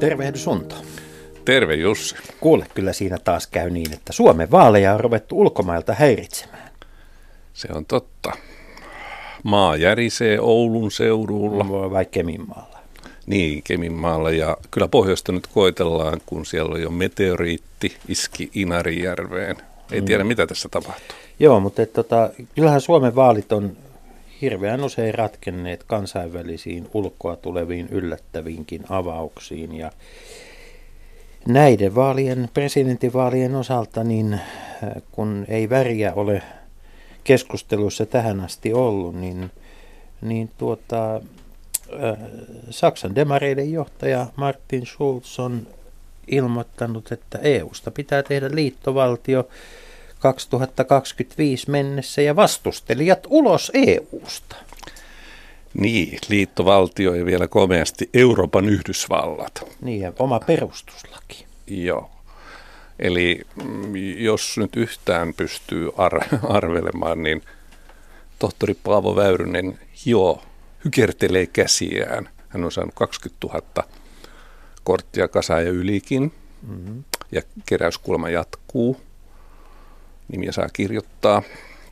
Tervehdys Unto. Terve Jussi. Kuule, kyllä siinä taas käy niin, että Suomen vaaleja on ruvettu ulkomailta häiritsemään. Se on totta. Maa järisee Oulun seudulla. Vai Keminmaalla? Niin, Keminmaalla. Ja kyllä pohjoista nyt koitellaan, kun siellä on jo meteoriitti iski Inarijärveen. Ei mm. tiedä, mitä tässä tapahtuu. Joo, mutta et, tota, kyllähän Suomen vaalit on hirveän usein ratkenneet kansainvälisiin ulkoa tuleviin yllättäviinkin avauksiin. Ja näiden vaalien, presidentinvaalien osalta, niin äh, kun ei väriä ole keskustelussa tähän asti ollut, niin, niin tuota, äh, Saksan demareiden johtaja Martin Schulz on ilmoittanut, että EUsta pitää tehdä liittovaltio 2025 mennessä ja vastustelijat ulos EUsta. Niin, liittovaltio ja vielä komeasti Euroopan Yhdysvallat. Niin, ja oma perustuslaki. Joo. Eli mm, jos nyt yhtään pystyy ar- arvelemaan, niin tohtori Paavo Väyrynen hio, hykertelee käsiään. Hän on saanut 20 000 korttia kasaan ja ylikin. Mm-hmm. Ja keräyskulma jatkuu. Nimiä saa kirjoittaa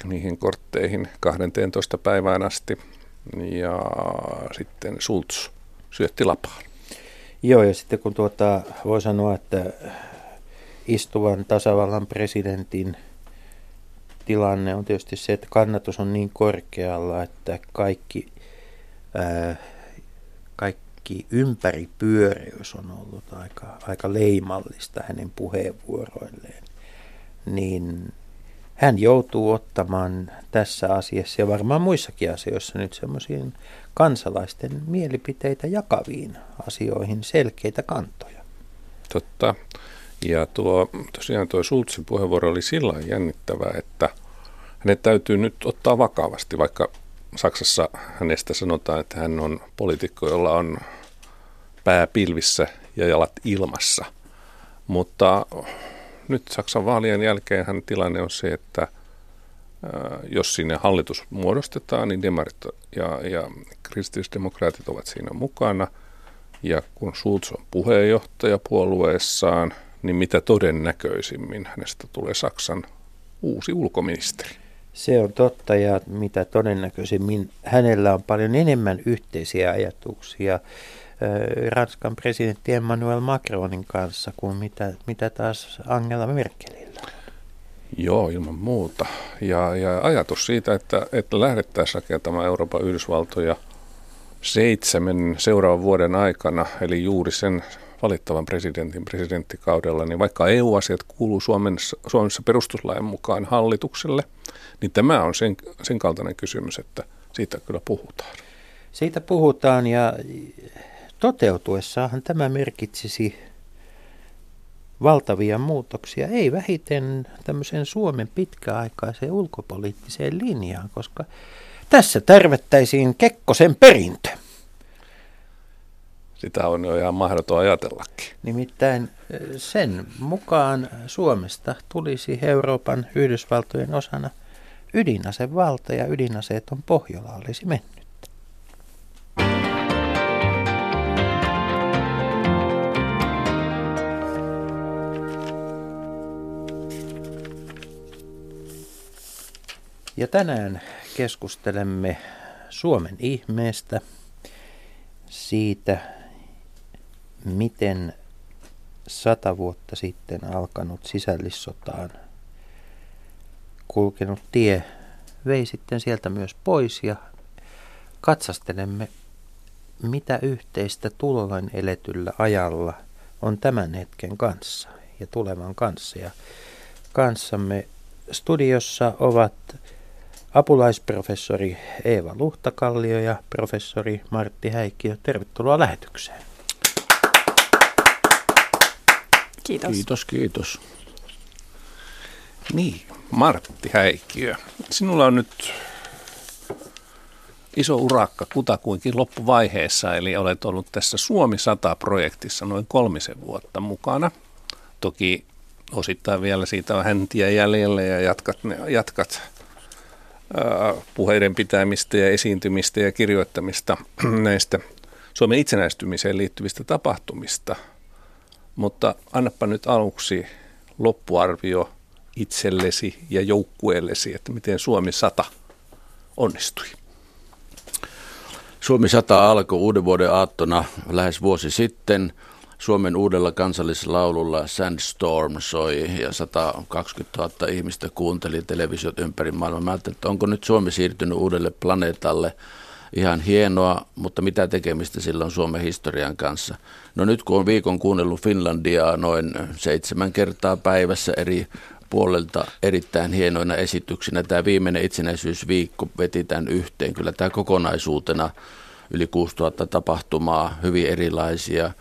niihin kortteihin 12 päivään asti. Ja sitten Sults syötti lapaan. Joo, ja sitten kun tuota, voi sanoa, että istuvan tasavallan presidentin tilanne on tietysti se, että kannatus on niin korkealla, että kaikki, ää, kaikki ympäripyöreys on ollut aika, aika leimallista hänen puheenvuoroilleen. Niin hän joutuu ottamaan tässä asiassa ja varmaan muissakin asioissa nyt semmoisiin kansalaisten mielipiteitä jakaviin asioihin selkeitä kantoja. Totta. Ja tuo, tosiaan tuo Sultsin puheenvuoro oli sillä jännittävä, että hänet täytyy nyt ottaa vakavasti, vaikka Saksassa hänestä sanotaan, että hän on poliitikko, jolla on pää pilvissä ja jalat ilmassa. Mutta nyt Saksan vaalien jälkeen hän tilanne on se, että jos sinne hallitus muodostetaan, niin demarit ja, ja kristillisdemokraatit ovat siinä mukana. Ja kun Schulz on puheenjohtaja puolueessaan, niin mitä todennäköisimmin hänestä tulee Saksan uusi ulkoministeri. Se on totta ja mitä todennäköisimmin hänellä on paljon enemmän yhteisiä ajatuksia Ranskan presidentti Emmanuel Macronin kanssa kuin mitä, mitä taas Angela Merkelillä. Joo, ilman muuta. Ja, ja ajatus siitä, että, että lähdettäisiin rakentamaan Euroopan Yhdysvaltoja seitsemän seuraavan vuoden aikana, eli juuri sen valittavan presidentin presidenttikaudella, niin vaikka EU-asiat kuuluu Suomessa, Suomessa perustuslain mukaan hallitukselle, niin tämä on sen, sen kaltainen kysymys, että siitä kyllä puhutaan. Siitä puhutaan ja toteutuessahan tämä merkitsisi valtavia muutoksia, ei vähiten tämmöiseen Suomen pitkäaikaiseen ulkopoliittiseen linjaan, koska tässä tärvettäisiin Kekkosen perintö. Sitä on jo ihan mahdoton ajatellakin. Nimittäin sen mukaan Suomesta tulisi Euroopan Yhdysvaltojen osana ydinasevalta ja ydinaseeton Pohjola olisi mennyt. Ja tänään keskustelemme Suomen ihmeestä, siitä, miten sata vuotta sitten alkanut sisällissotaan kulkenut tie vei sitten sieltä myös pois ja katsastelemme, mitä yhteistä tuloin eletyllä ajalla on tämän hetken kanssa ja tulevan kanssa. Ja kanssamme studiossa ovat apulaisprofessori Eeva Luhtakallio ja professori Martti Häikkiö. Tervetuloa lähetykseen. Kiitos. Kiitos, kiitos. Niin, Martti Häikkiö. Sinulla on nyt iso urakka kutakuinkin loppuvaiheessa, eli olet ollut tässä Suomi 100-projektissa noin kolmisen vuotta mukana. Toki osittain vielä siitä on häntiä jäljellä ja jatkat, jatkat puheiden pitämistä ja esiintymistä ja kirjoittamista näistä Suomen itsenäistymiseen liittyvistä tapahtumista Mutta annappa nyt aluksi loppuarvio itsellesi ja joukkueellesi, että miten Suomi 100 onnistui. Suomi 100 alkoi uuden vuoden aattona lähes vuosi sitten. Suomen uudella kansallislaululla Sandstorm soi ja 120 000 ihmistä kuunteli televisiot ympäri maailmaa. Mä ajattelin, että onko nyt Suomi siirtynyt uudelle planeetalle. Ihan hienoa, mutta mitä tekemistä sillä on Suomen historian kanssa? No nyt kun on viikon kuunnellut Finlandiaa noin seitsemän kertaa päivässä eri puolelta erittäin hienoina esityksinä. Tämä viimeinen itsenäisyysviikko veti tämän yhteen. Kyllä tämä kokonaisuutena yli 6000 tapahtumaa, hyvin erilaisia.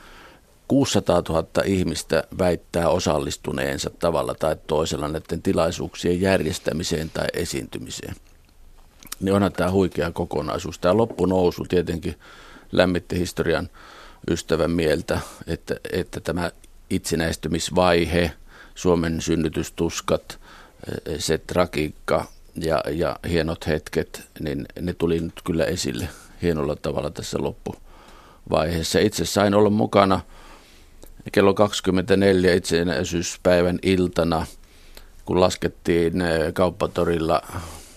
600 000 ihmistä väittää osallistuneensa tavalla tai toisella näiden tilaisuuksien järjestämiseen tai esiintymiseen. Niin onhan tämä huikea kokonaisuus. Tämä loppunousu tietenkin lämmitti historian ystävän mieltä, että, että tämä itsenäistymisvaihe – Suomen synnytystuskat, se tragiikka ja, ja hienot hetket, niin ne tuli nyt kyllä esille hienolla tavalla tässä loppuvaiheessa. Itse sain olla mukana kello 24 itsenäisyyspäivän iltana, kun laskettiin eh, kauppatorilla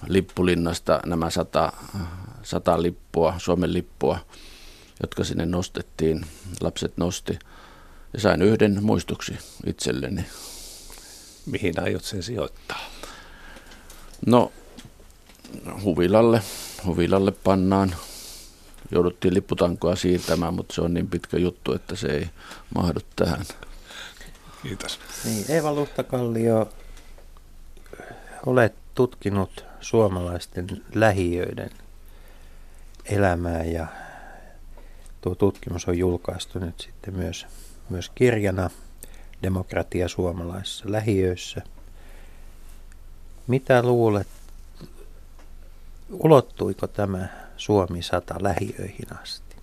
lippulinnasta nämä sata, sata lippua, Suomen lippua, jotka sinne nostettiin, lapset nosti. Ja sain yhden muistoksi itselleni. Mihin aiot sen sijoittaa? No, huvilalle. Huvilalle pannaan. Jouduttiin lipputankoa siirtämään, mutta se on niin pitkä juttu, että se ei mahdu tähän. Kiitos. Niin, Eeva Luhtakallio, olet tutkinut suomalaisten lähiöiden elämää ja tuo tutkimus on julkaistu nyt sitten myös, myös kirjana – demokratia suomalaisissa lähiöissä. Mitä luulet, ulottuiko tämä Suomi 100 lähiöihin asti?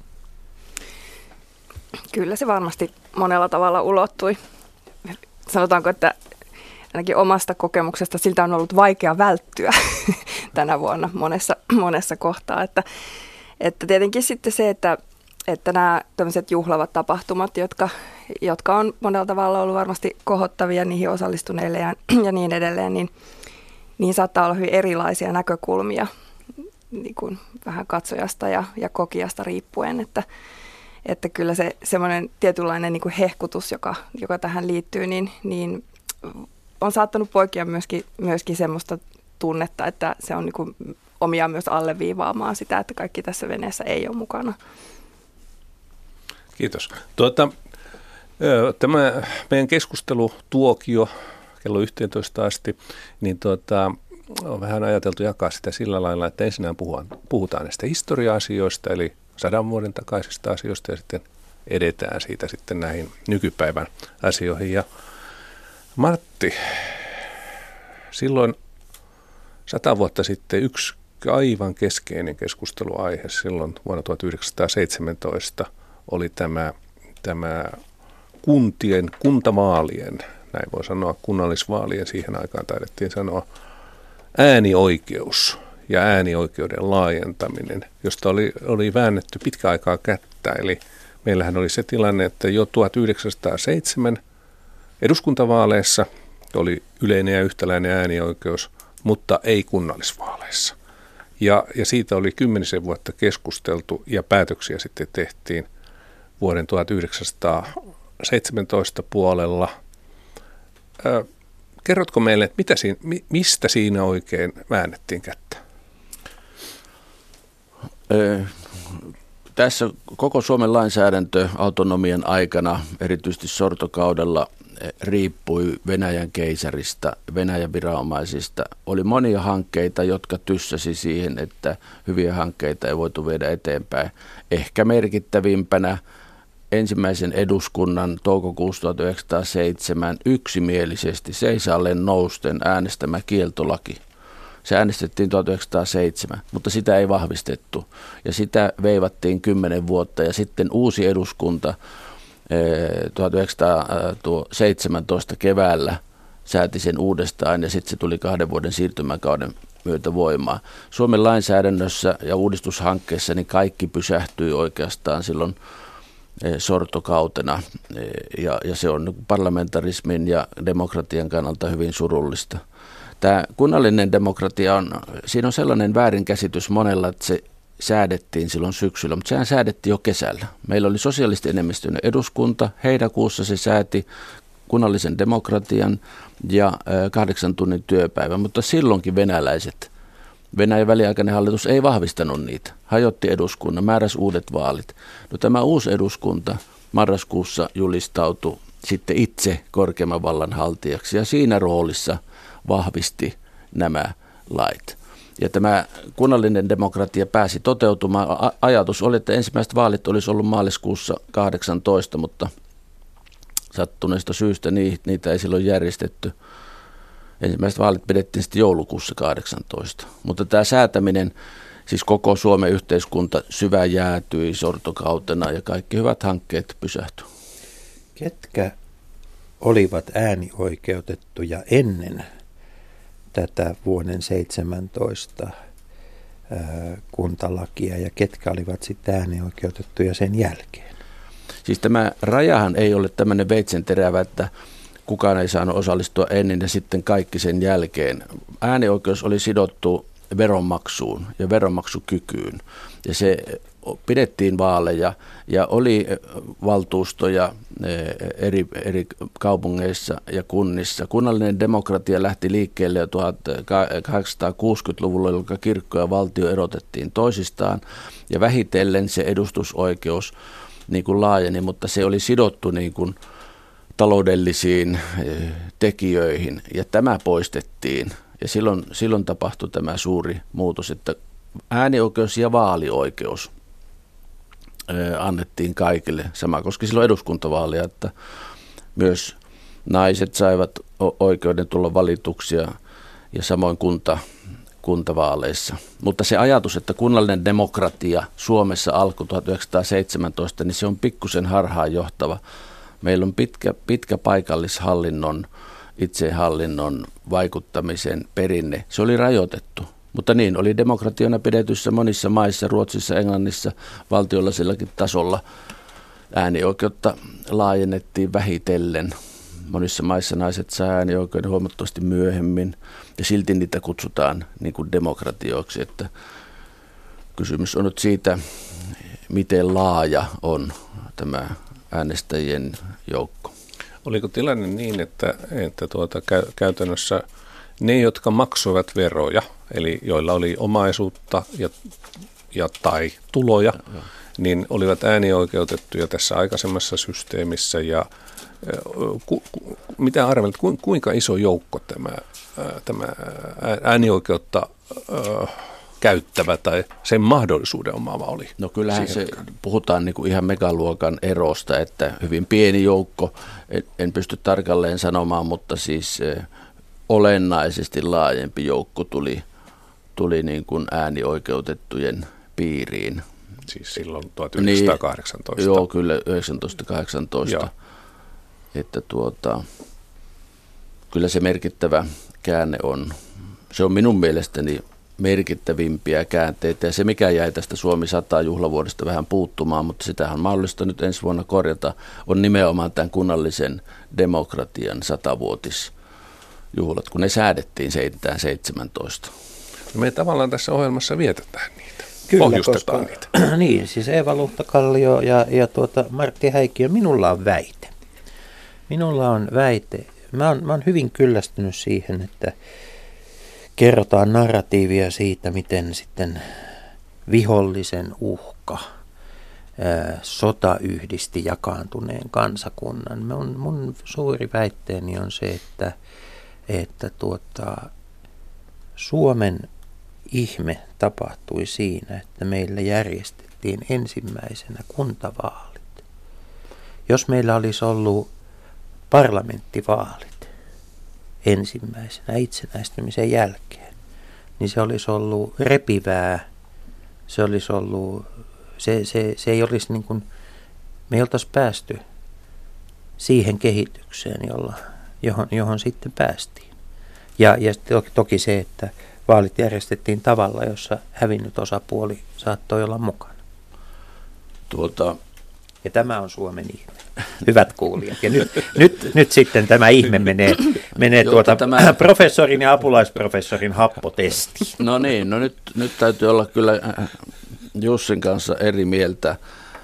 Kyllä se varmasti monella tavalla ulottui. Sanotaanko, että ainakin omasta kokemuksesta siltä on ollut vaikea välttyä tänä vuonna monessa, monessa kohtaa. Että, että tietenkin sitten se, että, että nämä tämmöiset juhlavat tapahtumat, jotka, jotka on monella tavalla ollut varmasti kohottavia niihin osallistuneille ja, ja niin edelleen, niin niin saattaa olla hyvin erilaisia näkökulmia niin kuin vähän katsojasta ja, ja kokijasta riippuen, että, että kyllä se semmoinen tietynlainen niin kuin hehkutus, joka, joka tähän liittyy, niin, niin on saattanut poikia myöskin, myöskin semmoista tunnetta, että se on niin kuin omia myös alleviivaamaan sitä, että kaikki tässä veneessä ei ole mukana. Kiitos. Tuota, Tämä meidän keskustelutuokio kello 11 asti, niin tuota, on vähän ajateltu jakaa sitä sillä lailla, että ensinnä puhutaan, puhutaan näistä historia-asioista, eli sadan vuoden takaisista asioista, ja sitten edetään siitä sitten näihin nykypäivän asioihin. Ja Martti, silloin sata vuotta sitten yksi aivan keskeinen keskusteluaihe silloin vuonna 1917 oli tämä, tämä kuntien, kuntavaalien, näin voi sanoa, kunnallisvaalien siihen aikaan taidettiin sanoa, äänioikeus ja äänioikeuden laajentaminen, josta oli, oli väännetty pitkä aikaa kättä. Eli meillähän oli se tilanne, että jo 1907 eduskuntavaaleissa oli yleinen ja yhtäläinen äänioikeus, mutta ei kunnallisvaaleissa. Ja, ja siitä oli kymmenisen vuotta keskusteltu ja päätöksiä sitten tehtiin vuoden 1900 17 puolella. Ö, kerrotko meille, että mitä siinä, mistä siinä oikein väännettiin kättä? Tässä koko Suomen lainsäädäntö autonomian aikana, erityisesti sortokaudella, e, riippui Venäjän keisarista, Venäjän viranomaisista. Oli monia hankkeita, jotka tyssäsi siihen, että hyviä hankkeita ei voitu viedä eteenpäin. Ehkä merkittävimpänä ensimmäisen eduskunnan toukokuussa 1907 yksimielisesti seisalleen nousten äänestämä kieltolaki. Se äänestettiin 1907, mutta sitä ei vahvistettu. Ja sitä veivattiin kymmenen vuotta ja sitten uusi eduskunta 1917 eh, keväällä sääti sen uudestaan ja sitten se tuli kahden vuoden siirtymäkauden myötä voimaan. Suomen lainsäädännössä ja uudistushankkeessa niin kaikki pysähtyi oikeastaan silloin sortokautena ja, ja se on parlamentarismin ja demokratian kannalta hyvin surullista. Tämä kunnallinen demokratia on, siinä on sellainen väärinkäsitys monella, että se säädettiin silloin syksyllä, mutta sehän säädettiin jo kesällä. Meillä oli sosiaalisesti enemmistöinen eduskunta, heinäkuussa se sääti kunnallisen demokratian ja kahdeksan tunnin työpäivän, mutta silloinkin venäläiset, Venäjän väliaikainen hallitus ei vahvistanut niitä, hajotti eduskunnan, määräsi uudet vaalit. No tämä uusi eduskunta marraskuussa julistautui sitten itse korkeimman vallan haltijaksi ja siinä roolissa vahvisti nämä lait. Ja tämä kunnallinen demokratia pääsi toteutumaan. Ajatus oli, että ensimmäiset vaalit olisi ollut maaliskuussa 18, mutta sattuneesta syystä niitä ei silloin järjestetty. Ensimmäiset vaalit pidettiin sitten joulukuussa 18. Mutta tämä säätäminen, siis koko Suomen yhteiskunta syvä jäätyi sortokautena ja kaikki hyvät hankkeet pysähtyivät. Ketkä olivat äänioikeutettuja ennen tätä vuoden 17 kuntalakia ja ketkä olivat sitten äänioikeutettuja sen jälkeen? Siis tämä rajahan ei ole tämmöinen veitsen terävä, että kukaan ei saanut osallistua ennen ja sitten kaikki sen jälkeen. Äänioikeus oli sidottu veronmaksuun ja veronmaksukykyyn. Ja se pidettiin vaaleja ja oli valtuustoja eri, eri kaupungeissa ja kunnissa. Kunnallinen demokratia lähti liikkeelle jo 1860-luvulla, jolloin kirkko ja valtio erotettiin toisistaan. Ja vähitellen se edustusoikeus niin kuin laajeni, mutta se oli sidottu niin kuin taloudellisiin tekijöihin ja tämä poistettiin. Ja silloin, silloin tapahtui tämä suuri muutos, että äänioikeus ja vaalioikeus annettiin kaikille. Sama koski silloin eduskuntavaalia, että myös naiset saivat oikeuden tulla valituksia ja samoin kunta, kuntavaaleissa. Mutta se ajatus, että kunnallinen demokratia Suomessa alkoi 1917, niin se on pikkusen harhaanjohtava. Meillä on pitkä, pitkä paikallishallinnon, itsehallinnon vaikuttamisen perinne. Se oli rajoitettu. Mutta niin oli demokratiana pidetyssä monissa maissa, Ruotsissa, Englannissa, valtiollisellakin tasolla. Äänioikeutta laajennettiin vähitellen. Monissa maissa naiset saa äänioikeuden huomattavasti myöhemmin ja silti niitä kutsutaan niin kuin demokratioiksi. Että kysymys on nyt siitä, miten laaja on tämä äänestäjien joukko. Oliko tilanne niin, että, että tuota, käytännössä ne, jotka maksoivat veroja, eli joilla oli omaisuutta ja, ja tai tuloja, ja, niin olivat äänioikeutettuja tässä aikaisemmassa systeemissä ja ku, ku, mitä arvelet, kuinka iso joukko tämä, tämä äänioikeutta käyttävä tai sen mahdollisuuden omaava oli? No kyllähän se, puhutaan niin kuin ihan megaluokan erosta, että hyvin pieni joukko, en, en pysty tarkalleen sanomaan, mutta siis olennaisesti laajempi joukko tuli, tuli niin kuin äänioikeutettujen piiriin. Siis silloin 1918? Niin, joo, kyllä 1918. Joo. Että tuota, kyllä se merkittävä käänne on. Se on minun mielestäni merkittävimpiä käänteitä. Ja se, mikä jäi tästä Suomi 100 juhlavuodesta vähän puuttumaan, mutta sitä on mahdollista nyt ensi vuonna korjata, on nimenomaan tämän kunnallisen demokratian satavuotisjuhlat, kun ne säädettiin 17. Me tavallaan tässä ohjelmassa vietetään niitä. Kyllä, Pohjustetaan koska, niitä. Niin, siis Eeva Luhtakallio ja, ja tuota Martti Häikkiö, minulla on väite. Minulla on väite. Mä oon, mä oon hyvin kyllästynyt siihen, että kerrotaan narratiivia siitä, miten sitten vihollisen uhka, sota yhdisti jakaantuneen kansakunnan. Mun, mun suuri väitteeni on se, että, että tuota, Suomen ihme tapahtui siinä, että meillä järjestettiin ensimmäisenä kuntavaalit. Jos meillä olisi ollut parlamenttivaalit ensimmäisenä itsenäistymisen jälkeen, niin se olisi ollut repivää, se olisi ollut, se, se, se ei olisi niin kuin, me ei oltaisi päästy siihen kehitykseen, jolla, johon, johon sitten päästiin. Ja, ja toki, toki se, että vaalit järjestettiin tavalla, jossa hävinnyt osapuoli saattoi olla mukana. Tuota, Ja tämä on Suomen ihme. Hyvät kuulijat. Ja nyt, nyt, nyt sitten tämä ihme menee, menee tuota tämä... professorin ja apulaisprofessorin happotesti. No niin, no nyt, nyt täytyy olla kyllä äh, Jussin kanssa eri mieltä.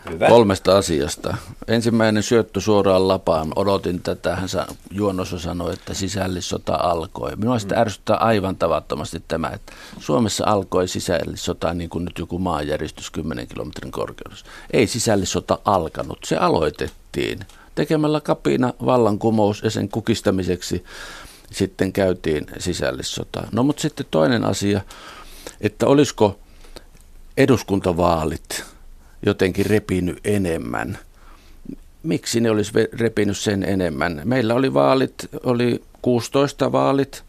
Hyvä. kolmesta asiasta. Ensimmäinen syöttö suoraan lapaan. Odotin tätä. Hän juonnossa sanoi, että sisällissota alkoi. Minua sitä mm. ärsyttää aivan tavattomasti tämä, että Suomessa alkoi sisällissota niin kuin nyt joku maanjäristys 10 kilometrin korkeudessa. Ei sisällissota alkanut. Se aloitettiin tekemällä kapina vallankumous ja sen kukistamiseksi sitten käytiin sisällissota. No mutta sitten toinen asia, että olisiko eduskuntavaalit jotenkin repinyt enemmän. Miksi ne olisi repinyt sen enemmän? Meillä oli vaalit, oli 16 vaalit,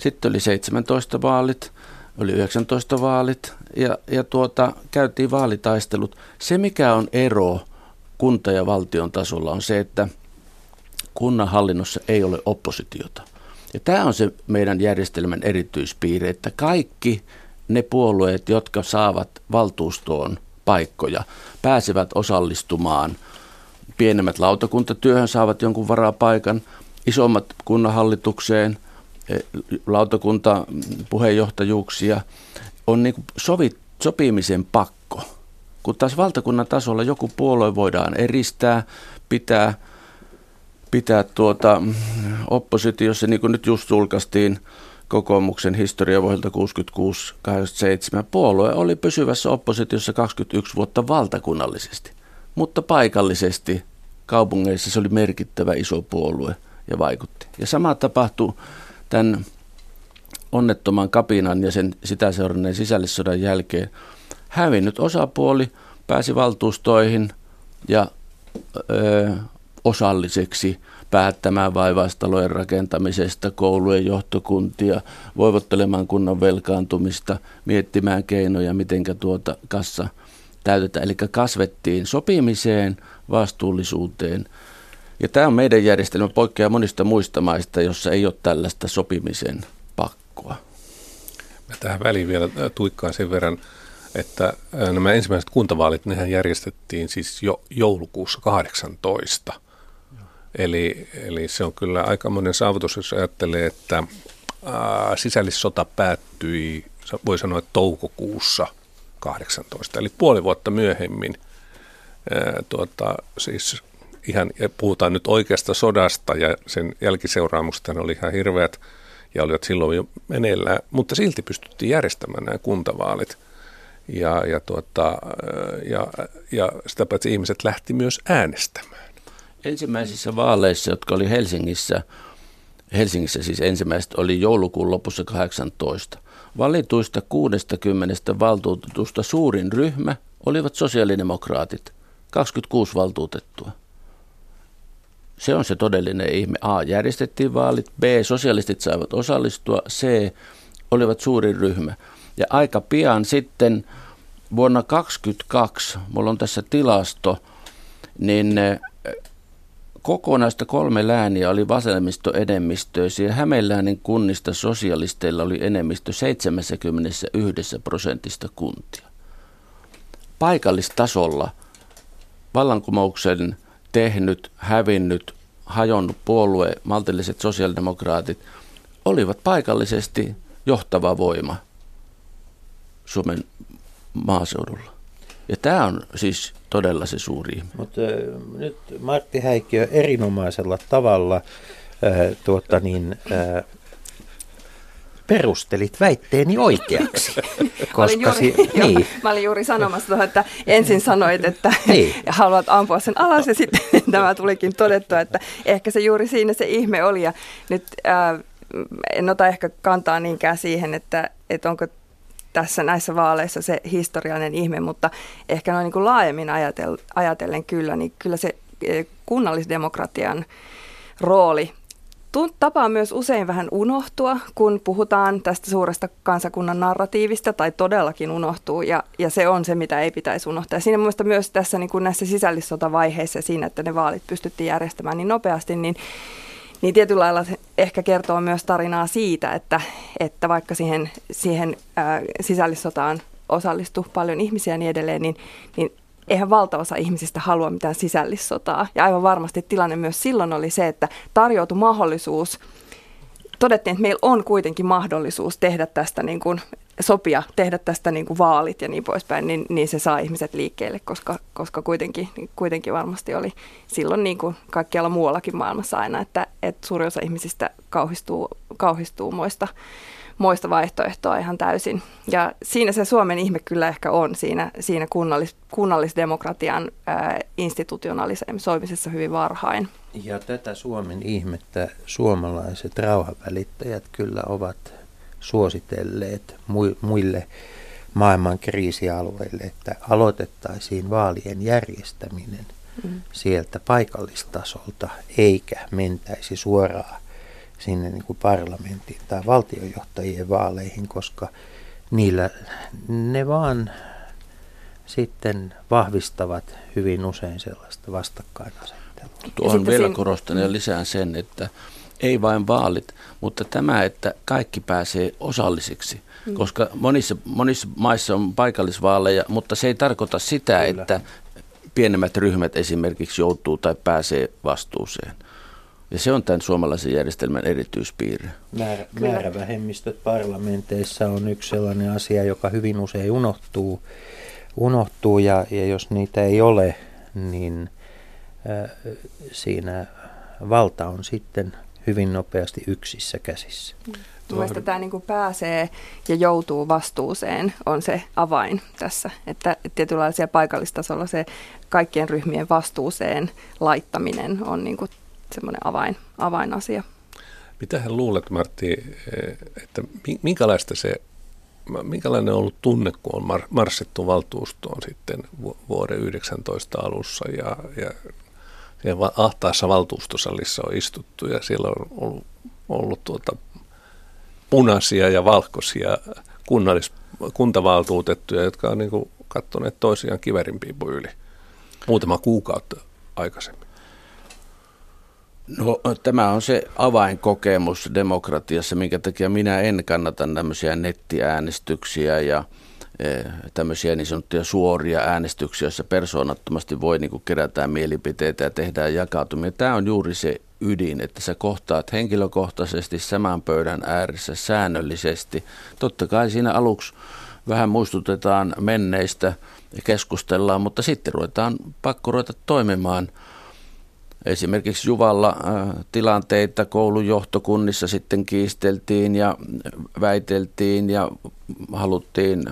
sitten oli 17 vaalit, oli 19 vaalit ja, ja tuota, käytiin vaalitaistelut. Se mikä on ero kunta- ja valtion tasolla on se, että kunnanhallinnossa ei ole oppositiota. Ja tämä on se meidän järjestelmän erityispiirre, että kaikki ne puolueet, jotka saavat valtuustoon paikkoja, pääsevät osallistumaan. Pienemmät lautakuntatyöhön saavat jonkun varapaikan, isommat kunnanhallitukseen, e, lautakunta puheenjohtajuuksia, on niin sovit, sopimisen pakko. Kun taas valtakunnan tasolla joku puolue voidaan eristää, pitää, pitää tuota, oppositiossa, niin kuin nyt just julkaistiin, kokoomuksen historiavuodelta 66-87. Puolue oli pysyvässä oppositiossa 21 vuotta valtakunnallisesti, mutta paikallisesti kaupungeissa se oli merkittävä iso puolue ja vaikutti. Ja sama tapahtui tämän onnettoman kapinan ja sen sitä seuranneen sisällissodan jälkeen. Hävinnyt osapuoli pääsi valtuustoihin ja ö, osalliseksi päättämään vaivaistalojen rakentamisesta, koulujen johtokuntia, voivottelemaan kunnan velkaantumista, miettimään keinoja, miten tuota kassa täytetään. Eli kasvettiin sopimiseen, vastuullisuuteen. Ja tämä on meidän järjestelmä poikkeaa monista muista maista, jossa ei ole tällaista sopimisen pakkoa. Mä tähän väliin vielä tuikkaan sen verran, että nämä ensimmäiset kuntavaalit, nehän järjestettiin siis jo joulukuussa 18 – Eli, eli se on kyllä aika monen saavutus, jos ajattelee, että ää, sisällissota päättyi, voi sanoa, että toukokuussa 18, eli puoli vuotta myöhemmin. Ää, tuota, siis ihan, puhutaan nyt oikeasta sodasta ja sen jälkiseuraamusta oli ihan hirveät ja olivat silloin jo meneillään, mutta silti pystyttiin järjestämään nämä kuntavaalit. Ja, ja, tuota, ja, ja sitä paitsi ihmiset lähti myös äänestämään ensimmäisissä vaaleissa, jotka oli Helsingissä, Helsingissä siis ensimmäiset oli joulukuun lopussa 18. Valituista 60 valtuutetusta suurin ryhmä olivat sosiaalidemokraatit, 26 valtuutettua. Se on se todellinen ihme. A. Järjestettiin vaalit. B. Sosialistit saivat osallistua. C. Olivat suurin ryhmä. Ja aika pian sitten vuonna 2022, mulla on tässä tilasto, niin kokonaista kolme lääniä oli vasemmistoenemmistöisiä. Hämeenläänin kunnista sosialisteilla oli enemmistö 71 prosentista kuntia. Paikallistasolla vallankumouksen tehnyt, hävinnyt, hajonnut puolue, maltilliset sosiaalidemokraatit, olivat paikallisesti johtava voima Suomen maaseudulla. Ja tämä on siis todella se suuri. Mutta nyt Martti Häikkiö erinomaisella tavalla äh, tuota niin, äh, perustelit väitteeni oikeaksi. Koska mä, olin juuri, si- jo, niin. mä olin juuri sanomassa että ensin sanoit, että niin. haluat ampua sen alas ja sitten tämä tulikin todettua, että ehkä se juuri siinä se ihme oli. Ja nyt äh, en ota ehkä kantaa niinkään siihen, että, että onko tässä näissä vaaleissa se historiallinen ihme, mutta ehkä noin niin kuin laajemmin ajatellen, ajatellen kyllä, niin kyllä se e, kunnallisdemokratian rooli tapaa myös usein vähän unohtua, kun puhutaan tästä suuresta kansakunnan narratiivista, tai todellakin unohtuu, ja, ja se on se, mitä ei pitäisi unohtaa. Ja siinä mielestäni myös tässä niin kuin näissä sisällissotavaiheissa siinä, että ne vaalit pystyttiin järjestämään niin nopeasti, niin niin tietyllä lailla ehkä kertoo myös tarinaa siitä, että, että vaikka siihen, siihen ää, sisällissotaan osallistui paljon ihmisiä ja niin edelleen, niin, niin eihän valtaosa ihmisistä halua mitään sisällissotaa. Ja aivan varmasti tilanne myös silloin oli se, että tarjoutui mahdollisuus todettiin, että meillä on kuitenkin mahdollisuus tehdä tästä niin kuin, sopia, tehdä tästä niin kuin vaalit ja niin poispäin, niin, niin se saa ihmiset liikkeelle, koska, koska kuitenkin, kuitenkin varmasti oli silloin niin kuin kaikkialla muuallakin maailmassa aina, että, että suuri osa ihmisistä kauhistuu, kauhistuu muista, muista vaihtoehtoa ihan täysin. Ja siinä se Suomen ihme kyllä ehkä on siinä, siinä kunnallis, kunnallisdemokratian ää, institutionalisoimisessa hyvin varhain. Ja tätä Suomen ihmettä suomalaiset rauhavälittäjät kyllä ovat suositelleet muille maailman kriisialueille, että aloitettaisiin vaalien järjestäminen mm. sieltä paikallistasolta, eikä mentäisi suoraan sinne niin kuin parlamentin tai valtiojohtajien vaaleihin, koska niillä ne vaan sitten vahvistavat hyvin usein sellaista vastakkainasettelua. Tuohon vielä siinä... korostan ja lisään sen, että ei vain vaalit, mutta tämä, että kaikki pääsee osallisiksi. Mm. Koska monissa, monissa maissa on paikallisvaaleja, mutta se ei tarkoita sitä, Kyllä. että pienemmät ryhmät esimerkiksi joutuu tai pääsee vastuuseen. Ja se on tämän suomalaisen järjestelmän erityispiirre. Määrä, määrävähemmistöt parlamenteissa on yksi sellainen asia, joka hyvin usein unohtuu. unohtuu ja, ja jos niitä ei ole, niin siinä valta on sitten hyvin nopeasti yksissä käsissä. Mm. Mielestäni tämä niin pääsee ja joutuu vastuuseen on se avain tässä, että tietynlaisia paikallistasolla se kaikkien ryhmien vastuuseen laittaminen on niin kuin semmoinen avain, avainasia. Mitä hän luulet, Martti, että minkälaista se, minkälainen on ollut tunne, kun on marssittu valtuustoon sitten vuoden 19 alussa ja, ja siellä ahtaassa valtuustosalissa on istuttu ja siellä on ollut, ollut tuota punaisia ja valkoisia kunnallis, kuntavaltuutettuja, jotka on niin katsoneet toisiaan kivärinpiipun yli muutama kuukautta aikaisemmin. No tämä on se avainkokemus demokratiassa, minkä takia minä en kannata tämmöisiä nettiäänestyksiä ja tämmöisiä niin sanottuja suoria äänestyksiä, joissa persoonattomasti voi niin kuin kerätä mielipiteitä ja tehdään jakautumia. Tämä on juuri se ydin, että sä kohtaat henkilökohtaisesti saman pöydän ääressä säännöllisesti. Totta kai siinä aluksi vähän muistutetaan menneistä ja keskustellaan, mutta sitten ruvetaan pakko ruveta toimimaan. Esimerkiksi Juvalla äh, tilanteita koulujohtokunnissa sitten kiisteltiin ja väiteltiin ja haluttiin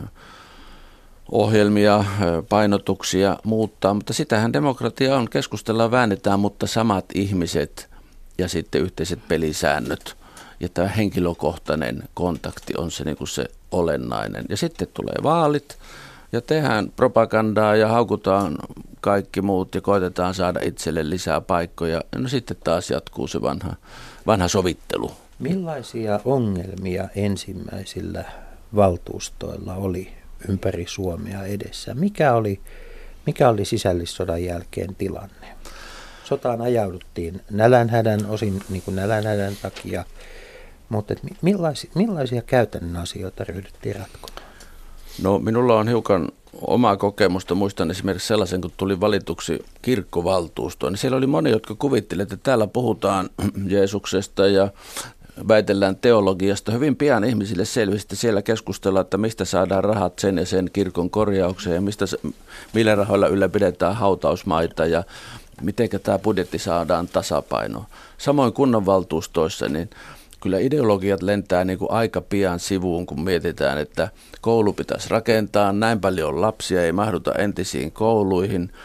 ohjelmia, painotuksia muuttaa, mutta sitähän demokratia on. Keskustellaan, väännetään, mutta samat ihmiset ja sitten yhteiset pelisäännöt ja tämä henkilökohtainen kontakti on se, niin kuin se olennainen. Ja sitten tulee vaalit ja tehdään propagandaa ja haukutaan kaikki muut ja koitetaan saada itselle lisää paikkoja. No sitten taas jatkuu se vanha, vanha sovittelu. Millaisia ongelmia ensimmäisillä valtuustoilla oli ympäri Suomea edessä. Mikä oli, mikä oli sisällissodan jälkeen tilanne? Sotaan ajauduttiin nälänhädän, osin niin kuin nälänhädän takia, mutta millaisia, millaisia käytännön asioita ryhdyttiin ratkomaan? No minulla on hiukan omaa kokemusta. Muistan esimerkiksi sellaisen, kun tuli valituksi kirkkovaltuustoon. Niin siellä oli moni, jotka kuvittelivat, että täällä puhutaan Jeesuksesta ja väitellään teologiasta. Hyvin pian ihmisille selvisi, että siellä keskustellaan, että mistä saadaan rahat sen ja sen kirkon korjaukseen ja mistä, millä rahoilla ylläpidetään hautausmaita ja miten tämä budjetti saadaan tasapainoon. Samoin kunnanvaltuustoissa, niin kyllä ideologiat lentää niin kuin aika pian sivuun, kun mietitään, että koulu pitäisi rakentaa, näin paljon lapsia ei mahduta entisiin kouluihin –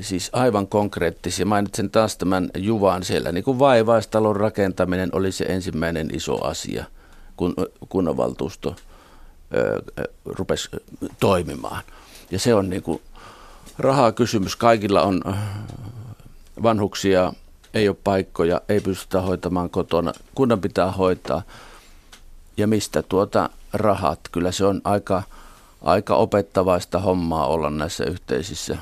siis aivan konkreettisia. Mainitsen taas tämän Juvan siellä. Niin kuin vaivaistalon rakentaminen oli se ensimmäinen iso asia, kun kunnanvaltuusto rupesi toimimaan. Ja se on niin kuin rahaa kysymys. Kaikilla on vanhuksia, ei ole paikkoja, ei pystytä hoitamaan kotona. Kunnan pitää hoitaa. Ja mistä tuota rahat? Kyllä se on aika, aika opettavaista hommaa olla näissä yhteisissä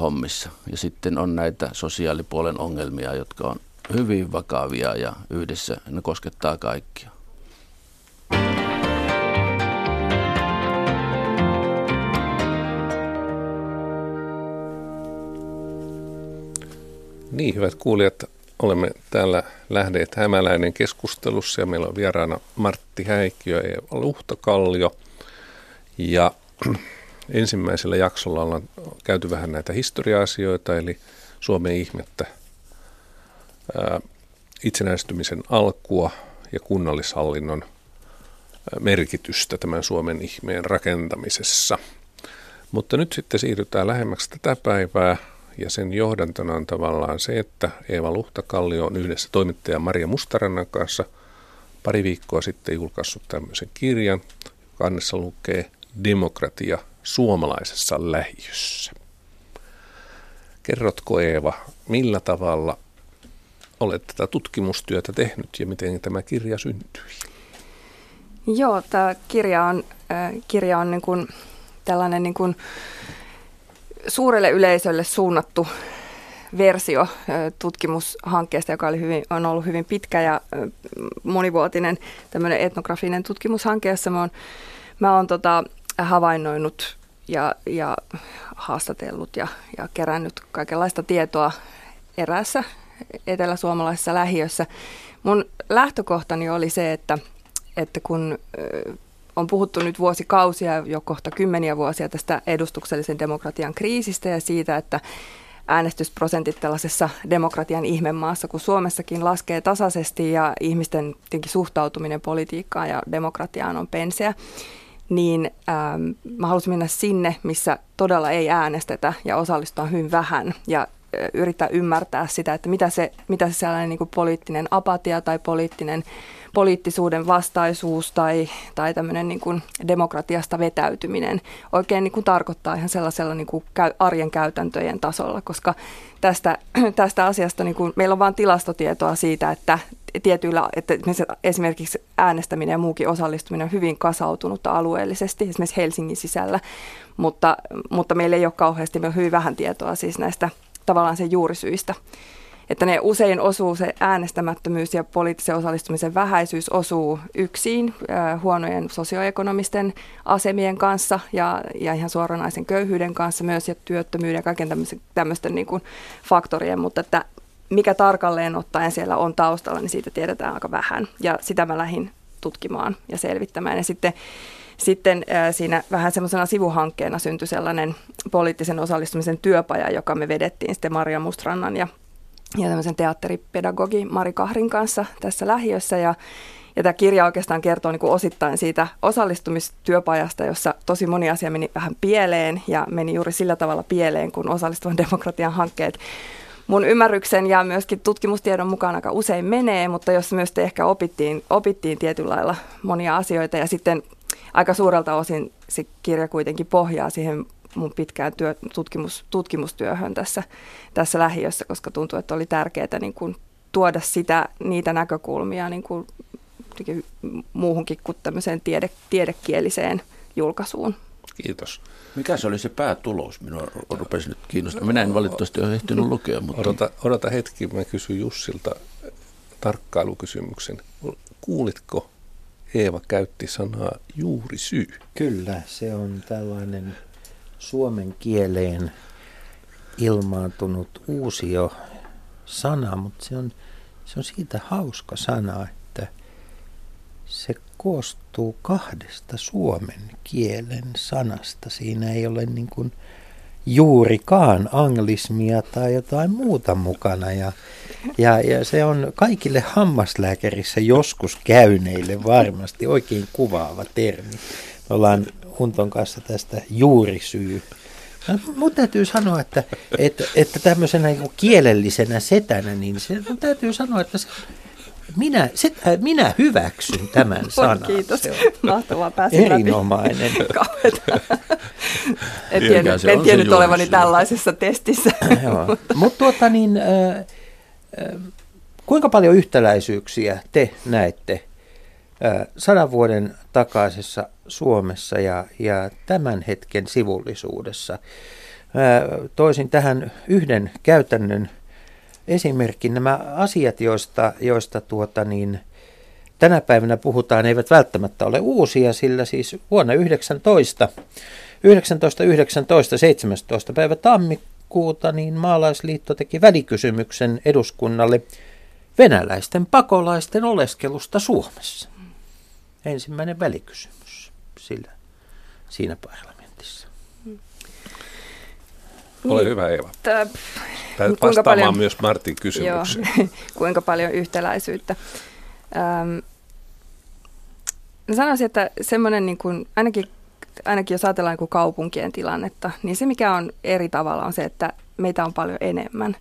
hommissa. Ja sitten on näitä sosiaalipuolen ongelmia, jotka on hyvin vakavia ja yhdessä ne koskettaa kaikkia. Niin, hyvät kuulijat, olemme täällä lähdeet Hämäläinen keskustelussa ja meillä on vieraana Martti Häikkiö ja Eeva Luhtakallio. Ja ensimmäisellä jaksolla ollaan käyty vähän näitä historia-asioita, eli Suomen ihmettä, ää, itsenäistymisen alkua ja kunnallishallinnon merkitystä tämän Suomen ihmeen rakentamisessa. Mutta nyt sitten siirrytään lähemmäksi tätä päivää ja sen johdantona on tavallaan se, että Eeva Luhtakallio on yhdessä toimittaja Maria Mustarannan kanssa pari viikkoa sitten julkaissut tämmöisen kirjan, kannessa lukee Demokratia suomalaisessa lähiössä. Kerrotko Eeva, millä tavalla olet tätä tutkimustyötä tehnyt ja miten tämä kirja syntyi? Joo, tämä kirja on, kirja on niin kuin tällainen niin kuin suurelle yleisölle suunnattu versio tutkimushankkeesta, joka oli hyvin, on ollut hyvin pitkä ja monivuotinen tämmöinen etnografinen tutkimushanke, jossa mä oon, mä oon tota, havainnoinut ja, ja haastatellut ja, ja kerännyt kaikenlaista tietoa eräässä eteläsuomalaisessa lähiössä. Mun lähtökohtani oli se, että, että kun on puhuttu nyt vuosikausia, jo kohta kymmeniä vuosia tästä edustuksellisen demokratian kriisistä ja siitä, että äänestysprosentit tällaisessa demokratian ihmemaassa, kun Suomessakin laskee tasaisesti ja ihmisten suhtautuminen politiikkaan ja demokratiaan on penseä, niin ähm, mä halusin mennä sinne, missä todella ei äänestetä ja osallistua hyvin vähän ja äh, yrittää ymmärtää sitä, että mitä se, mitä se sellainen niin kuin poliittinen apatia tai poliittinen poliittisuuden vastaisuus tai, tai tämmöinen niin kuin demokratiasta vetäytyminen oikein niin kuin tarkoittaa ihan sellaisella niin kuin arjen käytäntöjen tasolla, koska tästä, tästä asiasta niin kuin, meillä on vain tilastotietoa siitä, että tietyillä, että esimerkiksi äänestäminen ja muukin osallistuminen on hyvin kasautunutta alueellisesti, esimerkiksi Helsingin sisällä, mutta, mutta meillä ei ole kauheasti, meillä on hyvin vähän tietoa siis näistä tavallaan sen juurisyistä että ne usein osuu se äänestämättömyys ja poliittisen osallistumisen vähäisyys osuu yksin äh, huonojen sosioekonomisten asemien kanssa ja, ja ihan suoranaisen köyhyyden kanssa myös ja työttömyyden ja kaiken tämmöisten, niin kuin faktorien, mutta että mikä tarkalleen ottaen siellä on taustalla, niin siitä tiedetään aika vähän. Ja sitä mä lähdin tutkimaan ja selvittämään. Ja sitten sitten siinä vähän semmoisena sivuhankkeena syntyi sellainen poliittisen osallistumisen työpaja, joka me vedettiin sitten Maria Mustrannan ja ja tämmöisen teatteripedagogi Mari Kahrin kanssa tässä lähiössä. Ja ja tämä kirja oikeastaan kertoo niin kuin osittain siitä osallistumistyöpajasta, jossa tosi moni asia meni vähän pieleen ja meni juuri sillä tavalla pieleen, kun osallistuvan demokratian hankkeet. Mun ymmärryksen ja myöskin tutkimustiedon mukaan aika usein menee, mutta jos myös te ehkä opittiin, opittiin tietyllä lailla monia asioita ja sitten aika suurelta osin se kirja kuitenkin pohjaa siihen mun pitkään työ, tutkimus, tutkimustyöhön tässä, tässä lähiössä, koska tuntuu, että oli tärkeää niin kuin tuoda sitä, niitä näkökulmia niin kuin muuhunkin kuin tämmöiseen tiede, tiedekieliseen julkaisuun. Kiitos. Mikä se oli se päätulos? Minua rupesi nyt kiinnostamaan. Minä en valitettavasti ole ehtinyt lukea. Mutta... Odota, odota hetki, mä kysyn Jussilta tarkkailukysymyksen. Kuulitko, Eeva käytti sanaa juuri syy? Kyllä, se on tällainen suomen kieleen ilmaantunut uusio sana, mutta se on, se on siitä hauska sana, että se koostuu kahdesta suomen kielen sanasta. Siinä ei ole niin kuin juurikaan anglismia tai jotain muuta mukana. Ja, ja, ja se on kaikille hammaslääkärissä joskus käyneille varmasti oikein kuvaava termi. Me ollaan Hunton kanssa tästä juurisyy. Mutta täytyy sanoa, että, että, että tämmöisenä niin kielellisenä setänä, niin se, täytyy sanoa, että se, minä, se, äh, minä hyväksyn tämän sanan. Kiitos. Mahtavaa päästä Erinomainen. en tiennyt, en tiennyt olevani tällaisessa testissä. Mutta tuota niin, äh, äh, kuinka paljon yhtäläisyyksiä te näette äh, sadan vuoden takaisessa Suomessa ja, ja tämän hetken sivullisuudessa. Mä toisin tähän yhden käytännön esimerkin. Nämä asiat, joista, joista tuota niin, tänä päivänä puhutaan, eivät välttämättä ole uusia, sillä siis vuonna 19, 1919, 17. päivä tammi, toukokuuta niin maalaisliitto teki välikysymyksen eduskunnalle venäläisten pakolaisten oleskelusta Suomessa. Ensimmäinen välikysymys sillä, siinä parlamentissa. Ole hyvä Eeva. Tää, Kuinka vastaamaan paljon, myös Martin kysymykseen. Joo, kuinka paljon yhtäläisyyttä. Ähm, sanoisin, että semmoinen niin kuin, ainakin, ainakin jos ajatellaan niin kuin kaupunkien tilannetta, niin se mikä on eri tavalla on se, että meitä on paljon enemmän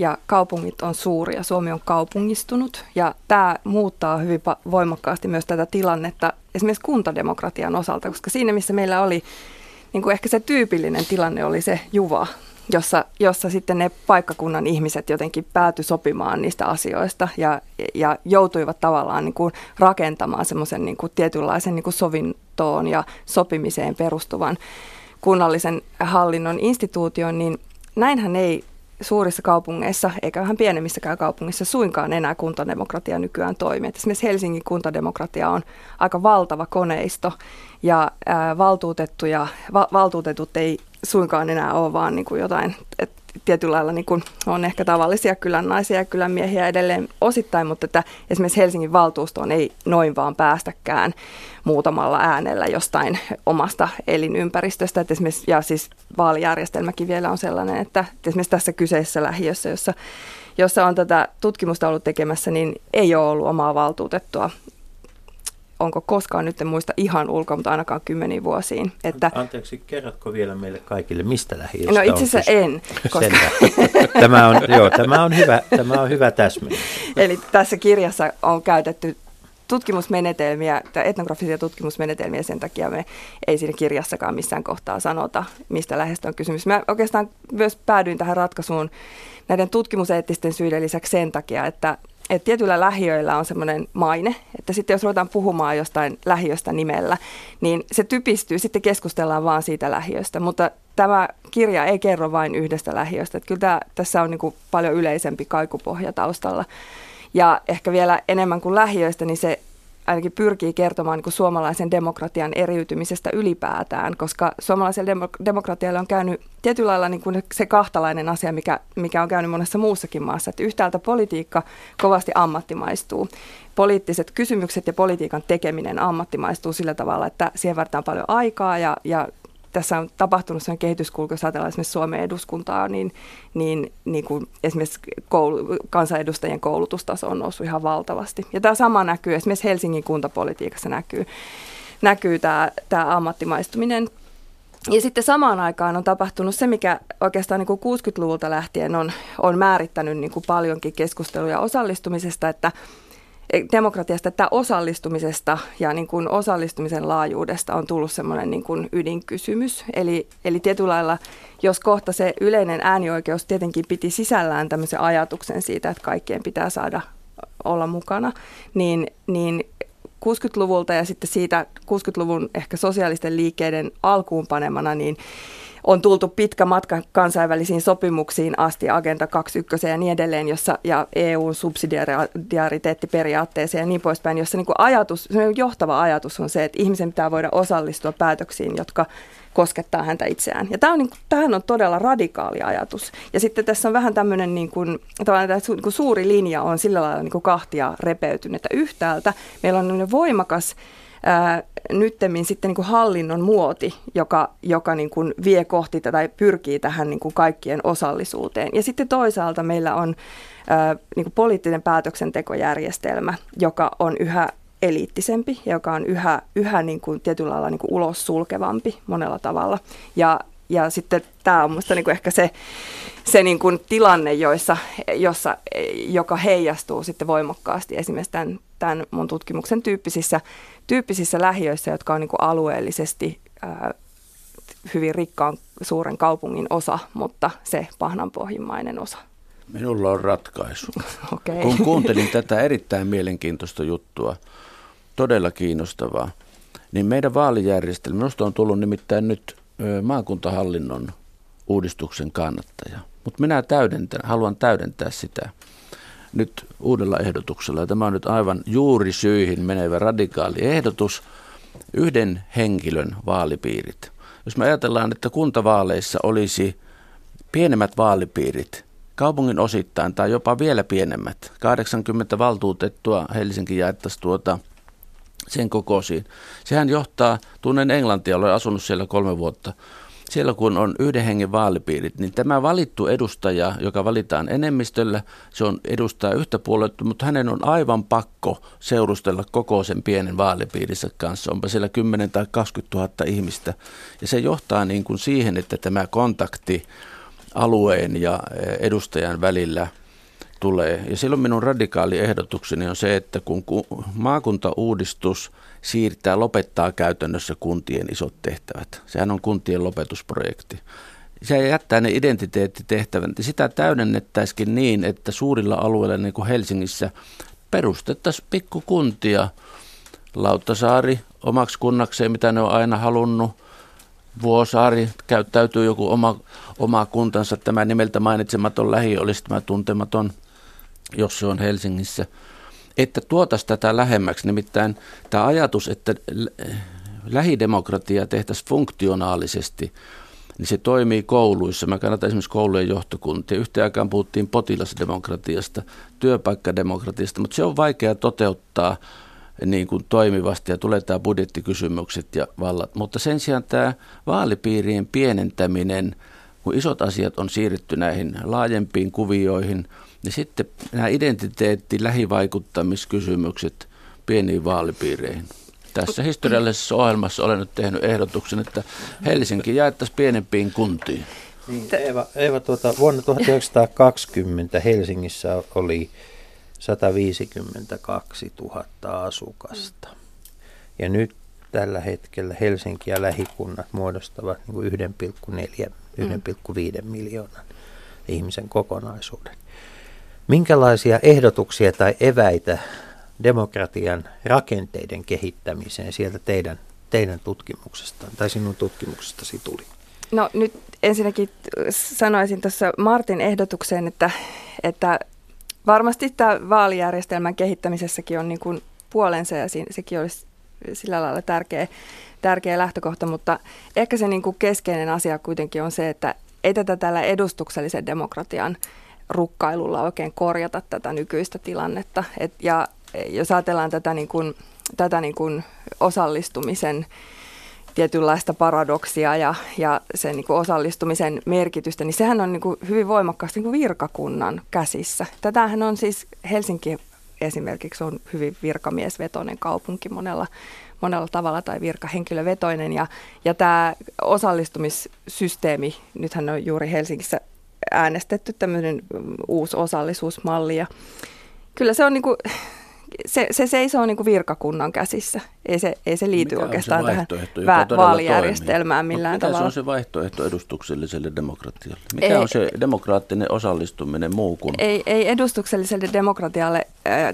ja kaupungit on suuria. Suomi on kaupungistunut ja tämä muuttaa hyvin voimakkaasti myös tätä tilannetta esimerkiksi kuntademokratian osalta, koska siinä missä meillä oli niin kuin ehkä se tyypillinen tilanne oli se juva, jossa, jossa sitten ne paikkakunnan ihmiset jotenkin pääty sopimaan niistä asioista ja, ja joutuivat tavallaan niin kuin rakentamaan semmoisen niin kuin tietynlaisen niin kuin sovintoon ja sopimiseen perustuvan kunnallisen hallinnon instituution, niin näinhän ei suurissa kaupungeissa, eikä vähän pienemmissäkään kaupungissa suinkaan enää kuntademokratia nykyään toimi. Et esimerkiksi Helsingin kuntademokratia on aika valtava koneisto ja ää, valtuutettuja, va, valtuutetut ei suinkaan enää ole vaan niin kuin jotain, että tietyllä lailla niin kuin on ehkä tavallisia kylän naisia ja kylän miehiä edelleen osittain, mutta että esimerkiksi Helsingin valtuustoon ei noin vaan päästäkään muutamalla äänellä jostain omasta elinympäristöstä. Että esimerkiksi, ja siis vaalijärjestelmäkin vielä on sellainen, että esimerkiksi tässä kyseisessä lähiössä, jossa jossa on tätä tutkimusta ollut tekemässä, niin ei ole ollut omaa valtuutettua onko koskaan, nyt en muista ihan ulkoa, mutta ainakaan kymmeniin vuosiin. Että, Anteeksi, kerrotko vielä meille kaikille, mistä lähiöstä No itse asiassa en. Koska... tämä, on, joo, tämä, on hyvä, tämä on hyvä täsmennys. Eli tässä kirjassa on käytetty tutkimusmenetelmiä, etnografisia tutkimusmenetelmiä, sen takia me ei siinä kirjassakaan missään kohtaa sanota, mistä lähestä on kysymys. Mä oikeastaan myös päädyin tähän ratkaisuun näiden tutkimuseettisten syiden lisäksi sen takia, että että tietyillä lähiöillä on semmoinen maine, että sitten jos ruvetaan puhumaan jostain lähiöstä nimellä, niin se typistyy, sitten keskustellaan vaan siitä lähiöstä, mutta tämä kirja ei kerro vain yhdestä lähiöstä, että kyllä tämä, tässä on niin kuin paljon yleisempi kaikupohja taustalla. Ja ehkä vielä enemmän kuin lähiöistä, niin se ainakin pyrkii kertomaan niin kuin suomalaisen demokratian eriytymisestä ylipäätään, koska suomalaisella demok- demokratialla on käynyt tietyllä lailla niin kuin se kahtalainen asia, mikä, mikä on käynyt monessa muussakin maassa, että yhtäältä politiikka kovasti ammattimaistuu. Poliittiset kysymykset ja politiikan tekeminen ammattimaistuu sillä tavalla, että siihen vaaditaan paljon aikaa ja, ja tässä on tapahtunut sellainen kehityskulku, jos ajatellaan esimerkiksi Suomen eduskuntaa, niin, niin, niin kuin esimerkiksi koulu, kansanedustajien koulutustaso on noussut ihan valtavasti. Ja tämä sama näkyy, esimerkiksi Helsingin kuntapolitiikassa näkyy, näkyy tämä, tämä ammattimaistuminen. Ja sitten samaan aikaan on tapahtunut se, mikä oikeastaan niin kuin 60-luvulta lähtien on, on määrittänyt niin kuin paljonkin keskusteluja osallistumisesta, että demokratiasta, että osallistumisesta ja niin kuin osallistumisen laajuudesta on tullut semmoinen niin kuin ydinkysymys. Eli, eli tietyllä lailla, jos kohta se yleinen äänioikeus tietenkin piti sisällään tämmöisen ajatuksen siitä, että kaikkien pitää saada olla mukana, niin, niin 60-luvulta ja sitten siitä 60-luvun ehkä sosiaalisten liikkeiden alkuun panemana, niin on tultu pitkä matka kansainvälisiin sopimuksiin asti, Agenda 21 ja niin edelleen, jossa, ja EUn subsidiariteettiperiaatteeseen ja niin poispäin, jossa niin kuin ajatus, johtava ajatus on se, että ihmisen pitää voida osallistua päätöksiin, jotka koskettaa häntä itseään. Ja tämä on, niin, tämähän on todella radikaali ajatus. Ja sitten tässä on vähän tämmöinen niin kuin, tämä niin kuin suuri linja on sillä lailla niin kuin kahtia repeytynyt, että yhtäältä meillä on voimakas nyttemmin sitten niin kuin hallinnon muoti, joka, joka niin kuin vie kohti tai pyrkii tähän niin kuin kaikkien osallisuuteen. Ja sitten toisaalta meillä on ää, niin kuin poliittinen päätöksentekojärjestelmä, joka on yhä eliittisempi, joka on yhä, yhä niin kuin tietyllä lailla niin kuin ulos sulkevampi monella tavalla. Ja, ja sitten tämä on minusta niin kuin ehkä se, se niin kuin tilanne, joissa, jossa, joka heijastuu sitten voimakkaasti esimerkiksi tämän, tämän mun tutkimuksen tyyppisissä, tyyppisissä lähiöissä, jotka on niin kuin alueellisesti ää, hyvin rikkaan suuren kaupungin osa, mutta se pahnanpohjimmainen osa. Minulla on ratkaisu. okay. Kun kuuntelin tätä erittäin mielenkiintoista juttua, todella kiinnostavaa, niin meidän vaalijärjestelmä, minusta on tullut nimittäin nyt maakuntahallinnon uudistuksen kannattaja. Mutta minä täydentän, haluan täydentää sitä nyt uudella ehdotuksella. Tämä on nyt aivan juuri syihin menevä radikaali ehdotus. Yhden henkilön vaalipiirit. Jos me ajatellaan, että kuntavaaleissa olisi pienemmät vaalipiirit, kaupungin osittain tai jopa vielä pienemmät, 80 valtuutettua Helsinki jaettaisiin tuota sen kokoisiin. Sehän johtaa, tunnen Englantia, olen asunut siellä kolme vuotta, siellä kun on yhden hengen vaalipiirit, niin tämä valittu edustaja, joka valitaan enemmistöllä, se on edustaa yhtä puoluetta, mutta hänen on aivan pakko seurustella koko sen pienen vaalipiirissä kanssa. Onpa siellä 10 tai 20 000 ihmistä. Ja se johtaa niin kuin siihen, että tämä kontakti alueen ja eh, edustajan välillä tulee. Ja silloin minun radikaali ehdotukseni on se, että kun maakuntauudistus siirtää, lopettaa käytännössä kuntien isot tehtävät. Sehän on kuntien lopetusprojekti. Se jättää ne identiteettitehtävät. Sitä täydennettäisikin niin, että suurilla alueilla, niin kuin Helsingissä, perustettaisiin pikkukuntia. Lauttasaari omaksi kunnakseen, mitä ne on aina halunnut – Vuosaari käyttäytyy joku oma, oma kuntansa. Tämä nimeltä mainitsematon lähi olisi tämä tuntematon, jos se on Helsingissä. Että tuotaisi tätä lähemmäksi. Nimittäin tämä ajatus, että lähidemokratia tehtäisiin funktionaalisesti, niin se toimii kouluissa. Mä kannatan esimerkiksi koulujen johtokuntia. Yhteen aikaan puhuttiin potilasdemokratiasta, työpaikkademokratiasta, mutta se on vaikea toteuttaa – niin kuin toimivasti ja tulee tämä budjettikysymykset ja vallat. Mutta sen sijaan tämä vaalipiirien pienentäminen, kun isot asiat on siirretty näihin laajempiin kuvioihin, niin sitten nämä identiteetti, lähivaikuttamiskysymykset pieniin vaalipiireihin. Tässä historiallisessa ohjelmassa olen nyt tehnyt ehdotuksen, että Helsinki jaettaisiin pienempiin kuntiin. Niin, Eeva, Eeva tuota, vuonna 1920 Helsingissä oli 152 000 asukasta. Ja nyt tällä hetkellä Helsinki ja lähikunnat muodostavat niin 1,4, 1,5 miljoonan ihmisen kokonaisuuden. Minkälaisia ehdotuksia tai eväitä demokratian rakenteiden kehittämiseen sieltä teidän, teidän tutkimuksestaan tai sinun tutkimuksestasi tuli? No nyt ensinnäkin sanoisin tuossa Martin ehdotukseen, että, että varmasti tämä vaalijärjestelmän kehittämisessäkin on niin kuin puolensa ja sekin olisi sillä lailla tärkeä, tärkeä lähtökohta, mutta ehkä se niin kuin keskeinen asia kuitenkin on se, että ei tätä tällä edustuksellisen demokratian rukkailulla oikein korjata tätä nykyistä tilannetta. Et, ja jos ajatellaan tätä, niin kuin, tätä niin kuin osallistumisen tietynlaista paradoksia ja, ja sen niin kuin osallistumisen merkitystä, niin sehän on niin kuin hyvin voimakkaasti niin kuin virkakunnan käsissä. Tätähän on siis Helsinki esimerkiksi on hyvin virkamiesvetoinen kaupunki monella, monella tavalla tai virkahenkilövetoinen. Ja, ja tämä osallistumissysteemi, nythän on juuri Helsingissä äänestetty tämmöinen uusi osallisuusmalli. Ja kyllä se on niin kuin, se, se seisoo niin kuin virkakunnan käsissä. Ei se, ei se liity Mikä oikeastaan tähän va- vaalijärjestelmään toimii? millään Mikä tavalla. se on se vaihtoehto edustukselliselle demokratialle? Mikä ei, on se demokraattinen osallistuminen muu kuin? Ei, ei edustukselliselle demokratialle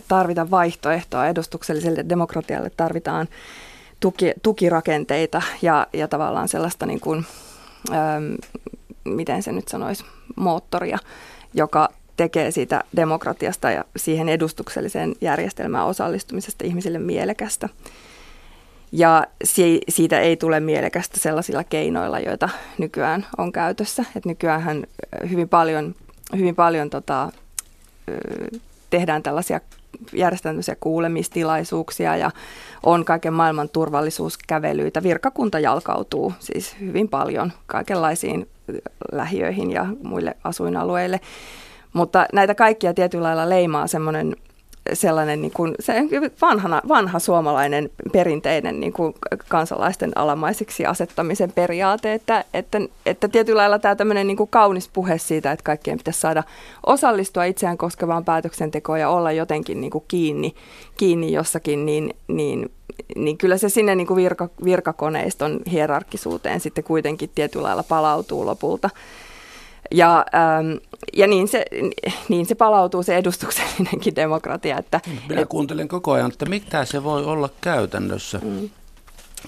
tarvita vaihtoehtoa. Edustukselliselle demokratialle tarvitaan tuki, tukirakenteita ja, ja tavallaan sellaista, niin kuin, ähm, miten se nyt sanoisi, moottoria, joka tekee siitä demokratiasta ja siihen edustukselliseen järjestelmään osallistumisesta ihmisille mielekästä. Ja siitä ei tule mielekästä sellaisilla keinoilla, joita nykyään on käytössä. Et nykyään hyvin paljon, hyvin paljon tota, tehdään tällaisia järjestetään kuulemistilaisuuksia ja on kaiken maailman turvallisuuskävelyitä. Virkakunta jalkautuu siis hyvin paljon kaikenlaisiin lähiöihin ja muille asuinalueille. Mutta näitä kaikkia tietyllä lailla leimaa semmoinen sellainen niin kuin, se vanhana, vanha suomalainen perinteinen niin kuin kansalaisten alamaisiksi asettamisen periaate, että, että, että tietyllä lailla tämä tämmöinen niin kuin kaunis puhe siitä, että kaikkien pitäisi saada osallistua itseään koskevaan päätöksentekoon ja olla jotenkin niin kuin kiinni, kiinni jossakin, niin, niin, niin kyllä se sinne niin kuin virka, virkakoneiston hierarkkisuuteen sitten kuitenkin tietyllä lailla palautuu lopulta. Ja, ähm, ja niin, se, niin se palautuu se edustuksellinenkin demokratia. Että, Minä et, kuuntelen koko ajan, että mitä se voi olla käytännössä. Mm.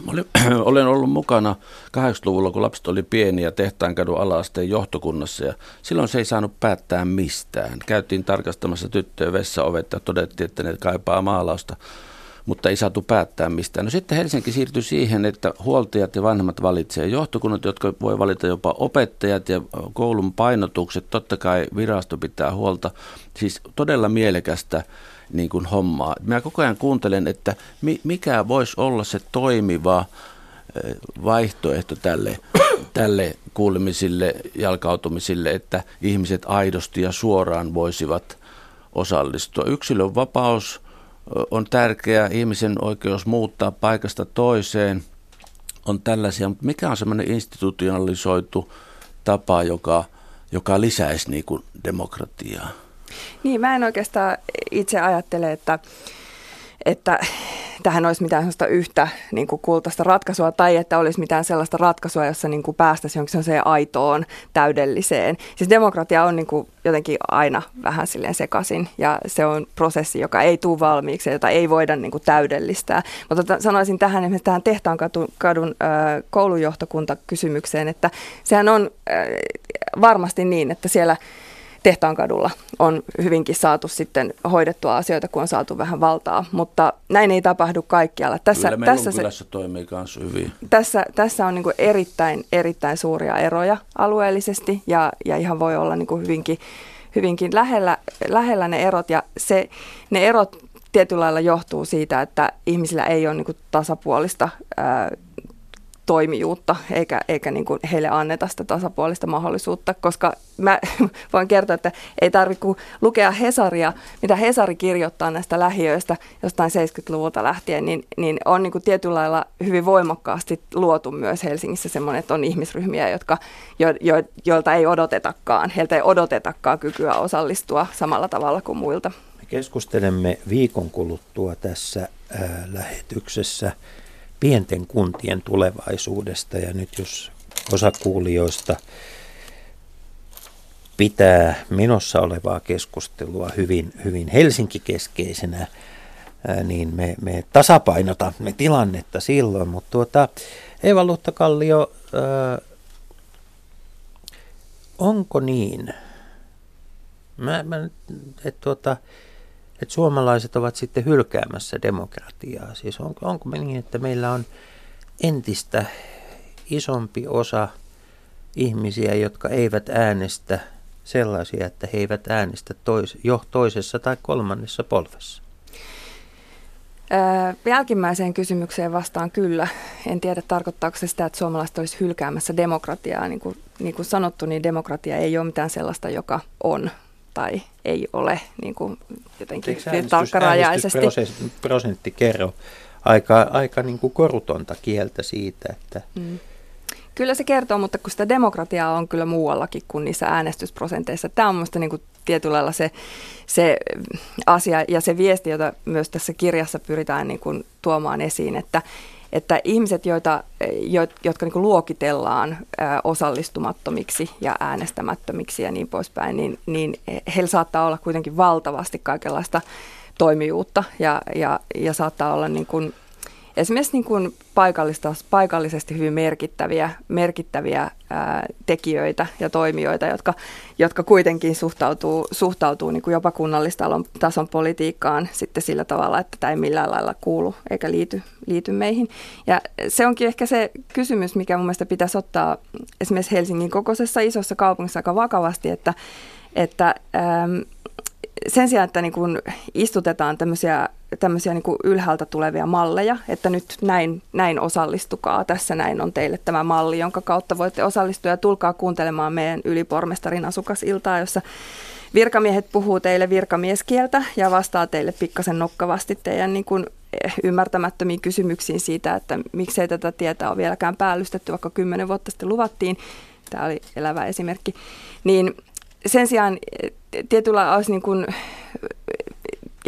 Olen, olen ollut mukana 80-luvulla, kun lapset oli pieniä tehtaankadun alaasteen johtokunnassa ja silloin se ei saanut päättää mistään. Käytiin tarkastamassa tyttöjen vessaovet ja todettiin, että ne kaipaa maalausta. Mutta ei saatu päättää mistään. No sitten Helsinki siirtyi siihen, että huoltajat ja vanhemmat valitsee johtokunnat, jotka voi valita jopa opettajat ja koulun painotukset. Totta kai virasto pitää huolta. Siis todella mielekästä niin kuin hommaa. Mä koko ajan kuuntelen, että mikä voisi olla se toimiva vaihtoehto tälle, tälle kuulemisille, jalkautumisille, että ihmiset aidosti ja suoraan voisivat osallistua. Yksilön vapaus on tärkeä, ihmisen oikeus muuttaa paikasta toiseen on tällaisia, mutta mikä on semmoinen institutionalisoitu tapa, joka, joka lisäisi niin kuin demokratiaa? Niin, mä en oikeastaan itse ajattele, että, että tähän olisi mitään sellaista yhtä niin kuin kultaista ratkaisua tai että olisi mitään sellaista ratkaisua, jossa niin kuin päästäisiin jonkin sellaiseen aitoon, täydelliseen. Siis demokratia on niin kuin jotenkin aina vähän silleen sekaisin ja se on prosessi, joka ei tule valmiiksi ja jota ei voida niin kuin täydellistää. Mutta tota, sanoisin tähän esimerkiksi tähän Tehtaankadun kadun, äh, koulujohtokuntakysymykseen, että sehän on äh, varmasti niin, että siellä – Tehtaankadulla on hyvinkin saatu sitten hoidettua asioita, kun on saatu vähän valtaa, mutta näin ei tapahdu kaikkialla. Tässä, Kyllä tässä se, toimii myös hyvin. Tässä, tässä on niin erittäin, erittäin suuria eroja alueellisesti ja, ja ihan voi olla niin hyvinkin, hyvinkin lähellä, lähellä ne erot ja se, ne erot tietyllä lailla johtuu siitä, että ihmisillä ei ole niin tasapuolista ää, toimijuutta, eikä, eikä niin kuin heille anneta sitä tasapuolista mahdollisuutta, koska mä voin kertoa, että ei tarvitse lukea Hesaria, mitä Hesari kirjoittaa näistä lähiöistä jostain 70-luvulta lähtien, niin, niin on niin kuin tietyllä lailla hyvin voimakkaasti luotu myös Helsingissä semmoinen, että on ihmisryhmiä, jotka, jo, jo, joilta ei odotetakaan, heiltä ei odotetakaan kykyä osallistua samalla tavalla kuin muilta. Me keskustelemme viikon kuluttua tässä ää, lähetyksessä pienten kuntien tulevaisuudesta. Ja nyt jos osa kuulijoista pitää menossa olevaa keskustelua hyvin, hyvin Helsinki-keskeisenä, niin me, me tasapainotamme tilannetta silloin. Mutta tuota, Eva Luttakallio, onko niin? Mä, mä, et tuota, että suomalaiset ovat sitten hylkäämässä demokratiaa. Siis onko, onko me niin, että meillä on entistä isompi osa ihmisiä, jotka eivät äänestä sellaisia, että he eivät äänestä tois, jo toisessa tai kolmannessa polvessa? Ää, jälkimmäiseen kysymykseen vastaan kyllä. En tiedä, tarkoittaako se sitä, että suomalaiset olisi hylkäämässä demokratiaa. Niin kuin, niin kuin sanottu, niin demokratia ei ole mitään sellaista, joka on tai ei ole niin kuin jotenkin tarkkarajaisesti. prosentti kerro aika, aika niin kuin korutonta kieltä siitä, että... Mm. Kyllä se kertoo, mutta kun sitä demokratiaa on kyllä muuallakin kuin niissä äänestysprosenteissa. Tämä on minusta niin tietyllä lailla se, se asia ja se viesti, jota myös tässä kirjassa pyritään niin kuin tuomaan esiin, että, että ihmiset, joita, jo, jotka niin luokitellaan osallistumattomiksi ja äänestämättömiksi ja niin poispäin, niin, niin heillä saattaa olla kuitenkin valtavasti kaikenlaista toimijuutta ja, ja, ja saattaa olla niin kuin esimerkiksi niin kuin paikallista, paikallisesti hyvin merkittäviä, merkittäviä ää, tekijöitä ja toimijoita, jotka, jotka kuitenkin suhtautuu, suhtautuu niin kuin jopa kunnallistason politiikkaan sitten sillä tavalla, että tämä ei millään lailla kuulu eikä liity, liity meihin. Ja se onkin ehkä se kysymys, mikä mun mielestä pitäisi ottaa esimerkiksi Helsingin kokoisessa isossa kaupungissa aika vakavasti, että, että äm, sen sijaan, että niin kuin istutetaan tämmöisiä, tämmöisiä niin kuin ylhäältä tulevia malleja, että nyt näin, näin osallistukaa, tässä näin on teille tämä malli, jonka kautta voitte osallistua ja tulkaa kuuntelemaan meidän ylipormestarin asukasiltaa, jossa virkamiehet puhuu teille virkamieskieltä ja vastaa teille pikkasen nokkavasti teidän niin kuin eh, ymmärtämättömiin kysymyksiin siitä, että miksei tätä tietä ole vieläkään päällystetty, vaikka kymmenen vuotta sitten luvattiin. Tämä oli elävä esimerkki. Niin sen sijaan eh, tietyllä olisi niin kuin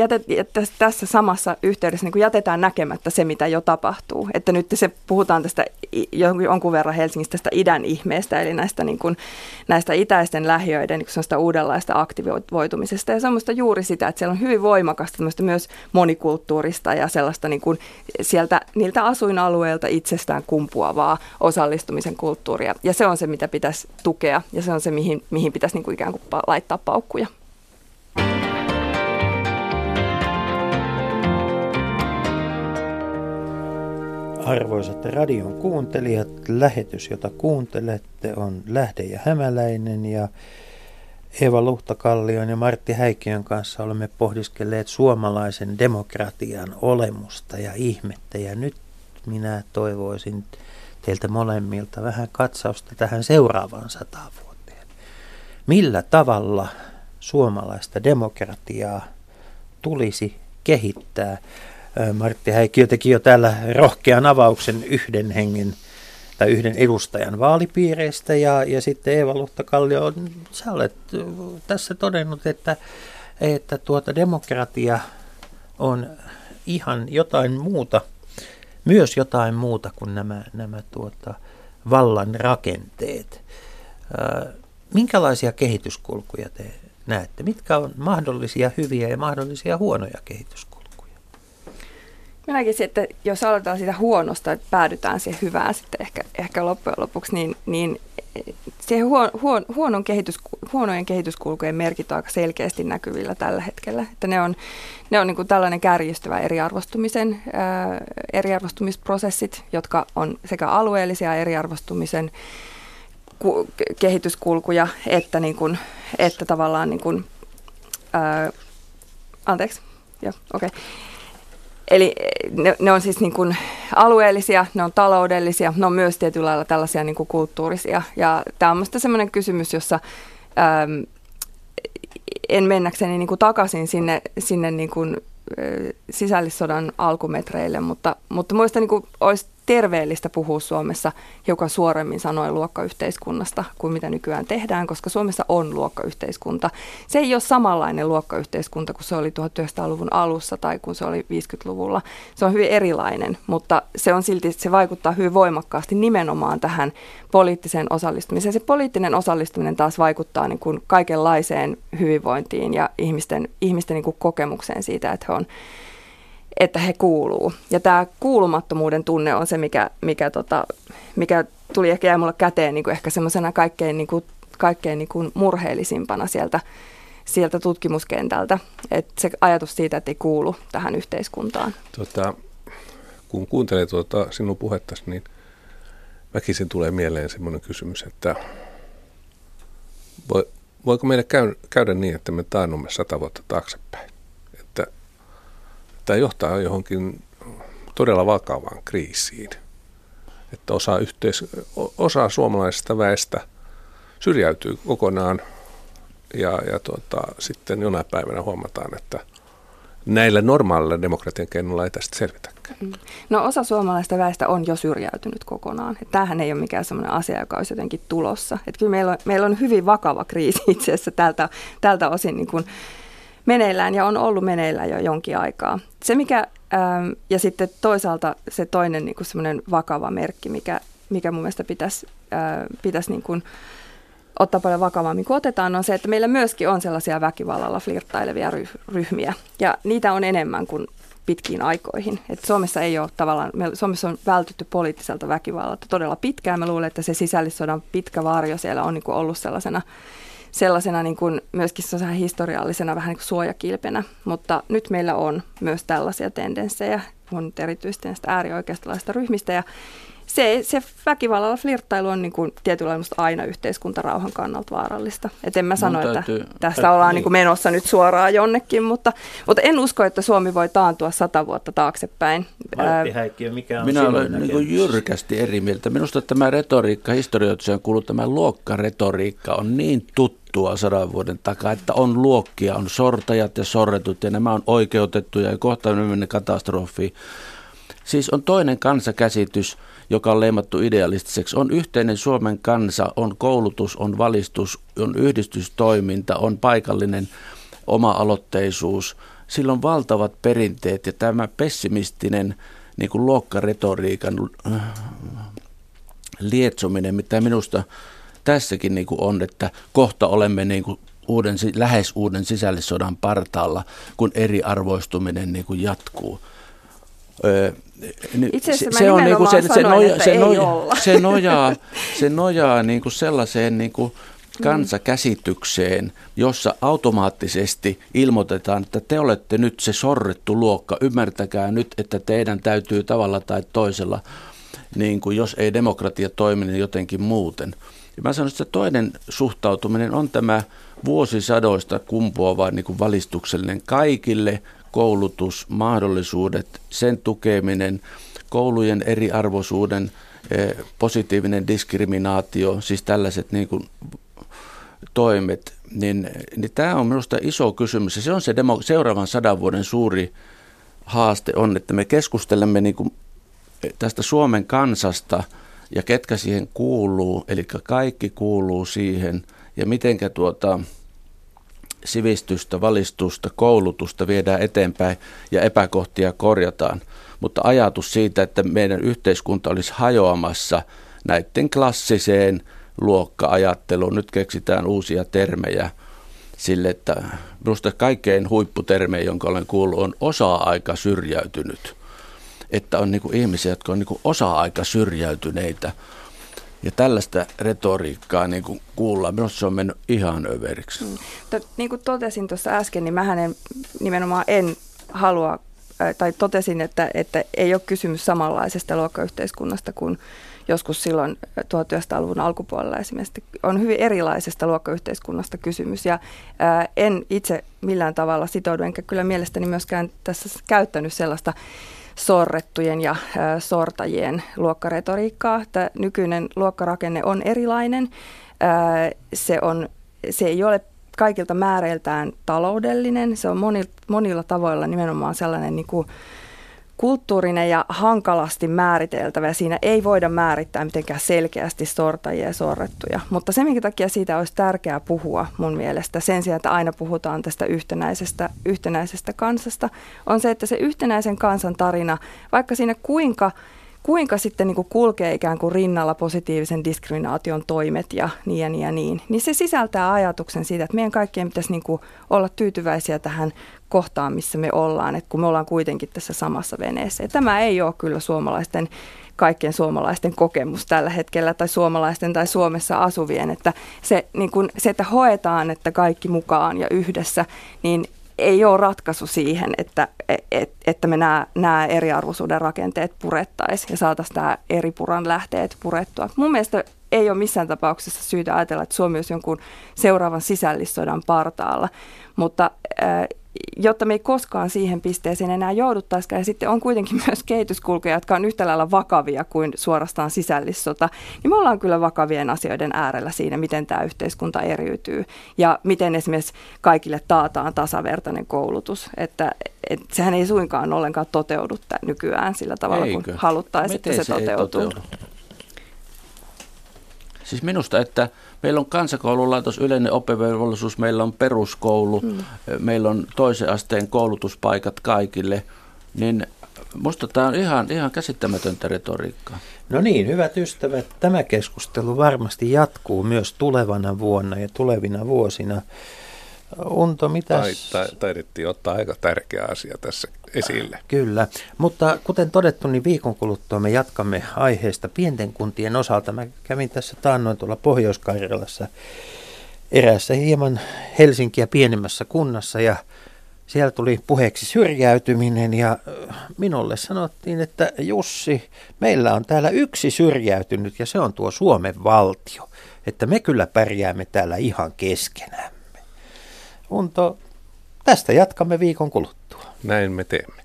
jätet, tässä samassa yhteydessä niin kuin jätetään näkemättä se, mitä jo tapahtuu. Että nyt se puhutaan tästä jonkun verran Helsingistä tästä idän ihmeestä, eli näistä, niin kuin, näistä itäisten lähiöiden niin uudenlaista aktivoitumisesta. Ja semmoista juuri sitä, että siellä on hyvin voimakasta myös monikulttuurista ja sellaista niin kuin sieltä niiltä asuinalueilta itsestään kumpuavaa osallistumisen kulttuuria. Ja se on se, mitä pitäisi tukea ja se on se, mihin, mihin pitäisi niin kuin ikään kuin laittaa paukkuja. Arvoisat radion kuuntelijat, lähetys, jota kuuntelette, on Lähde ja Hämäläinen ja Eva Luhtakallion ja Martti Häikiön kanssa olemme pohdiskelleet suomalaisen demokratian olemusta ja ihmettä. Ja nyt minä toivoisin teiltä molemmilta vähän katsausta tähän seuraavaan satavuoteen. Millä tavalla suomalaista demokratiaa tulisi kehittää? Martti Häikkiö teki jo täällä rohkean avauksen yhden hengen tai yhden edustajan vaalipiireistä ja, ja sitten Eeva Luhtakallio, sä olet tässä todennut, että, että tuota demokratia on ihan jotain muuta, myös jotain muuta kuin nämä, nämä tuota, vallan rakenteet. Minkälaisia kehityskulkuja te näette? Mitkä on mahdollisia hyviä ja mahdollisia huonoja kehityskulkuja? Mä näkisin, että jos aloitetaan siitä huonosta, että päädytään siihen hyvään sitten ehkä, ehkä loppujen lopuksi, niin, niin siihen huon, huon, huonon kehitys, huonojen kehityskulkujen merkit on aika selkeästi näkyvillä tällä hetkellä. Että ne on, ne on niin kuin tällainen kärjistyvä eriarvostumisen, ää, eriarvostumisprosessit, jotka on sekä alueellisia eriarvostumisen ku, kehityskulkuja, että, niin kuin, että tavallaan niin kuin, ää, anteeksi, joo, okei. Okay Eli ne, ne on siis niin kuin alueellisia, ne on taloudellisia, ne on myös tietyllä lailla tällaisia niin kuin kulttuurisia. Ja tämä on minusta sellainen kysymys, jossa äm, en mennäkseni niin kuin takaisin sinne, sinne niin kuin, ä, sisällissodan alkumetreille, mutta, mutta minusta niin olisi terveellistä puhua Suomessa hiukan suoremmin sanoen luokkayhteiskunnasta kuin mitä nykyään tehdään, koska Suomessa on luokkayhteiskunta. Se ei ole samanlainen luokkayhteiskunta kuin se oli 1900-luvun alussa tai kun se oli 50-luvulla. Se on hyvin erilainen, mutta se on silti, se vaikuttaa hyvin voimakkaasti nimenomaan tähän poliittiseen osallistumiseen. Se poliittinen osallistuminen taas vaikuttaa niin kuin kaikenlaiseen hyvinvointiin ja ihmisten, ihmisten niin kuin kokemukseen siitä, että he on että he kuuluu. Ja tämä kuulumattomuuden tunne on se, mikä, mikä, tota, mikä tuli ehkä jäi mulle käteen niin kuin ehkä semmoisena kaikkein, niin kuin, kaikkein niin kuin murheellisimpana sieltä, sieltä tutkimuskentältä. että se ajatus siitä, että ei kuulu tähän yhteiskuntaan. Tota, kun kuuntelee tuota sinun puhettasi, niin väkisin tulee mieleen semmoinen kysymys, että voiko meille käydä niin, että me taannumme sata vuotta taaksepäin? Tämä johtaa johonkin todella vakavaan kriisiin. Että osa, yhteis- osa suomalaisesta väestä syrjäytyy kokonaan ja, ja tuota, sitten jonain päivänä huomataan, että näillä normaaleilla demokratian keinoilla ei tästä selvitäkään. Mm. No osa suomalaista väestä on jo syrjäytynyt kokonaan. Että tämähän ei ole mikään sellainen asia, joka olisi jotenkin tulossa. Että kyllä meillä on, meillä on hyvin vakava kriisi itse asiassa tältä, tältä osin niin kuin, meneillään ja on ollut meneillään jo jonkin aikaa. Se mikä, ähm, ja sitten toisaalta se toinen niin kuin vakava merkki, mikä, mikä mun mielestä pitäisi, äh, pitäisi niin kuin ottaa paljon vakavammin kuin otetaan, on se, että meillä myöskin on sellaisia väkivallalla flirttailevia ryhmiä. Ja niitä on enemmän kuin pitkiin aikoihin. Et Suomessa ei ole tavallaan, me, Suomessa on vältytty poliittiselta väkivallalta todella pitkään. Mä luulen, että se sisällissodan pitkä varjo siellä on niin kuin ollut sellaisena sellaisena niin kuin myöskin historiallisena vähän niin kuin suojakilpenä, mutta nyt meillä on myös tällaisia tendenssejä, on erityisesti näistä äärioikeistolaisista ryhmistä ja se, se väkivallalla flirttailu on niin kuin tietyllä aina yhteiskuntarauhan kannalta vaarallista. Et en mä sano, täytyy, että tästä ä, ollaan niin. Niin menossa nyt suoraan jonnekin, mutta, mutta en usko, että Suomi voi taantua sata vuotta taaksepäin. Martti Häikkiö, mikä on Minä olen niin kuin jyrkästi eri mieltä. Minusta tämä retoriikka, historioitsijan kuuluu tämä luokkaretoriikka on niin tuttua sadan vuoden takaa, että on luokkia, on sortajat ja sorretut ja nämä on oikeutettuja ja kohta mennä katastrofiin. Siis on toinen kansakäsitys, joka on leimattu idealistiseksi. On yhteinen Suomen kansa, on koulutus, on valistus, on yhdistystoiminta, on paikallinen oma-aloitteisuus. Sillä on valtavat perinteet ja tämä pessimistinen niin kuin luokkaretoriikan äh, lietsominen, mitä minusta tässäkin niin kuin on, että kohta olemme niin kuin uuden, lähes uuden sisällissodan partaalla, kun eriarvoistuminen niin kuin jatkuu. Itse asiassa se, on niinku se, sanoin, se, noja, se, noja, se nojaa, se nojaa niinku sellaiseen niinku kansakäsitykseen, jossa automaattisesti ilmoitetaan, että te olette nyt se sorrettu luokka, ymmärtäkää nyt, että teidän täytyy tavalla tai toisella, niin kuin jos ei demokratia toimi, niin jotenkin muuten. Ja mä sanoisin, että toinen suhtautuminen on tämä vuosisadoista kumpuava niin kuin valistuksellinen kaikille koulutusmahdollisuudet, sen tukeminen, koulujen eriarvoisuuden eh, positiivinen diskriminaatio, siis tällaiset niin kuin toimet, niin, niin tämä on minusta iso kysymys. Se on se demo, seuraavan sadan vuoden suuri haaste on, että me keskustelemme niin kuin tästä Suomen kansasta ja ketkä siihen kuuluu, eli kaikki kuuluu siihen, ja mitenkä tuota, sivistystä, valistusta, koulutusta viedään eteenpäin ja epäkohtia korjataan. Mutta ajatus siitä, että meidän yhteiskunta olisi hajoamassa näiden klassiseen luokka-ajatteluun, nyt keksitään uusia termejä sille, että minusta kaikkein huipputermejä, jonka olen kuullut, on osa-aika syrjäytynyt. Että on niin ihmisiä, jotka on niin osa-aika syrjäytyneitä ja tällaista retoriikkaa niin kuin kuullaan, minusta se on mennyt ihan överiksi. Mm. niin kuin totesin tuossa äsken, niin mä en, nimenomaan en halua, tai totesin, että, että ei ole kysymys samanlaisesta luokkayhteiskunnasta kuin joskus silloin 1900-luvun alkupuolella esimerkiksi. On hyvin erilaisesta luokkayhteiskunnasta kysymys ja ää, en itse millään tavalla sitoudu, enkä kyllä mielestäni myöskään tässä käyttänyt sellaista sorrettujen ja sortajien luokkaretoriikkaa. Tämä nykyinen luokkarakenne on erilainen. Se, on, se ei ole kaikilta määreiltään taloudellinen. Se on monilla, monilla tavoilla nimenomaan sellainen niin kuin kulttuurinen ja hankalasti määriteltävä ja siinä ei voida määrittää mitenkään selkeästi sortajia ja sorrettuja. Mutta se, minkä takia siitä olisi tärkeää puhua mun mielestä sen sijaan, että aina puhutaan tästä yhtenäisestä, yhtenäisestä kansasta, on se, että se yhtenäisen kansan tarina, vaikka siinä kuinka kuinka sitten niin kuin kulkee ikään kuin rinnalla positiivisen diskriminaation toimet ja niin ja niin ja niin, niin se sisältää ajatuksen siitä, että meidän kaikkien pitäisi niin kuin olla tyytyväisiä tähän kohtaan, missä me ollaan, että kun me ollaan kuitenkin tässä samassa veneessä. Ja tämä ei ole kyllä suomalaisten kaikkien suomalaisten kokemus tällä hetkellä tai suomalaisten tai Suomessa asuvien, että se, niin kun, se että hoetaan, että kaikki mukaan ja yhdessä, niin ei ole ratkaisu siihen, että, et, että me nämä, nämä eriarvoisuuden rakenteet purettaisiin ja saataisiin tämä eri puran lähteet purettua. Mun mielestä ei ole missään tapauksessa syytä ajatella, että Suomi olisi jonkun seuraavan sisällissodan partaalla, mutta äh, jotta me ei koskaan siihen pisteeseen enää jouduttaisikaan. Ja sitten on kuitenkin myös kehityskulkuja, jotka on yhtä lailla vakavia kuin suorastaan sisällissota. Niin me ollaan kyllä vakavien asioiden äärellä siinä, miten tämä yhteiskunta eriytyy ja miten esimerkiksi kaikille taataan tasavertainen koulutus. Että et sehän ei suinkaan ollenkaan toteudu nykyään sillä tavalla, Eikö? kun haluttaisiin, että se, se toteutuu. Toteudu? Siis minusta, että meillä on kansakoululaitos, yleinen oppivelvollisuus, meillä on peruskoulu, mm. meillä on toisen asteen koulutuspaikat kaikille, niin Minusta tämä on ihan, ihan käsittämätöntä retoriikkaa. No niin, hyvät ystävät, tämä keskustelu varmasti jatkuu myös tulevana vuonna ja tulevina vuosina. Unto, tai, taidettiin ottaa aika tärkeä asia tässä esille. Kyllä, mutta kuten todettu, niin viikon kuluttua me jatkamme aiheesta pienten kuntien osalta. Mä kävin tässä taannoin tuolla Pohjois-Karjalassa eräässä hieman Helsinkiä pienemmässä kunnassa ja siellä tuli puheeksi syrjäytyminen ja minulle sanottiin, että Jussi, meillä on täällä yksi syrjäytynyt ja se on tuo Suomen valtio, että me kyllä pärjäämme täällä ihan keskenämme. Unto, tästä jatkamme viikon kuluttua. Näin me teemme.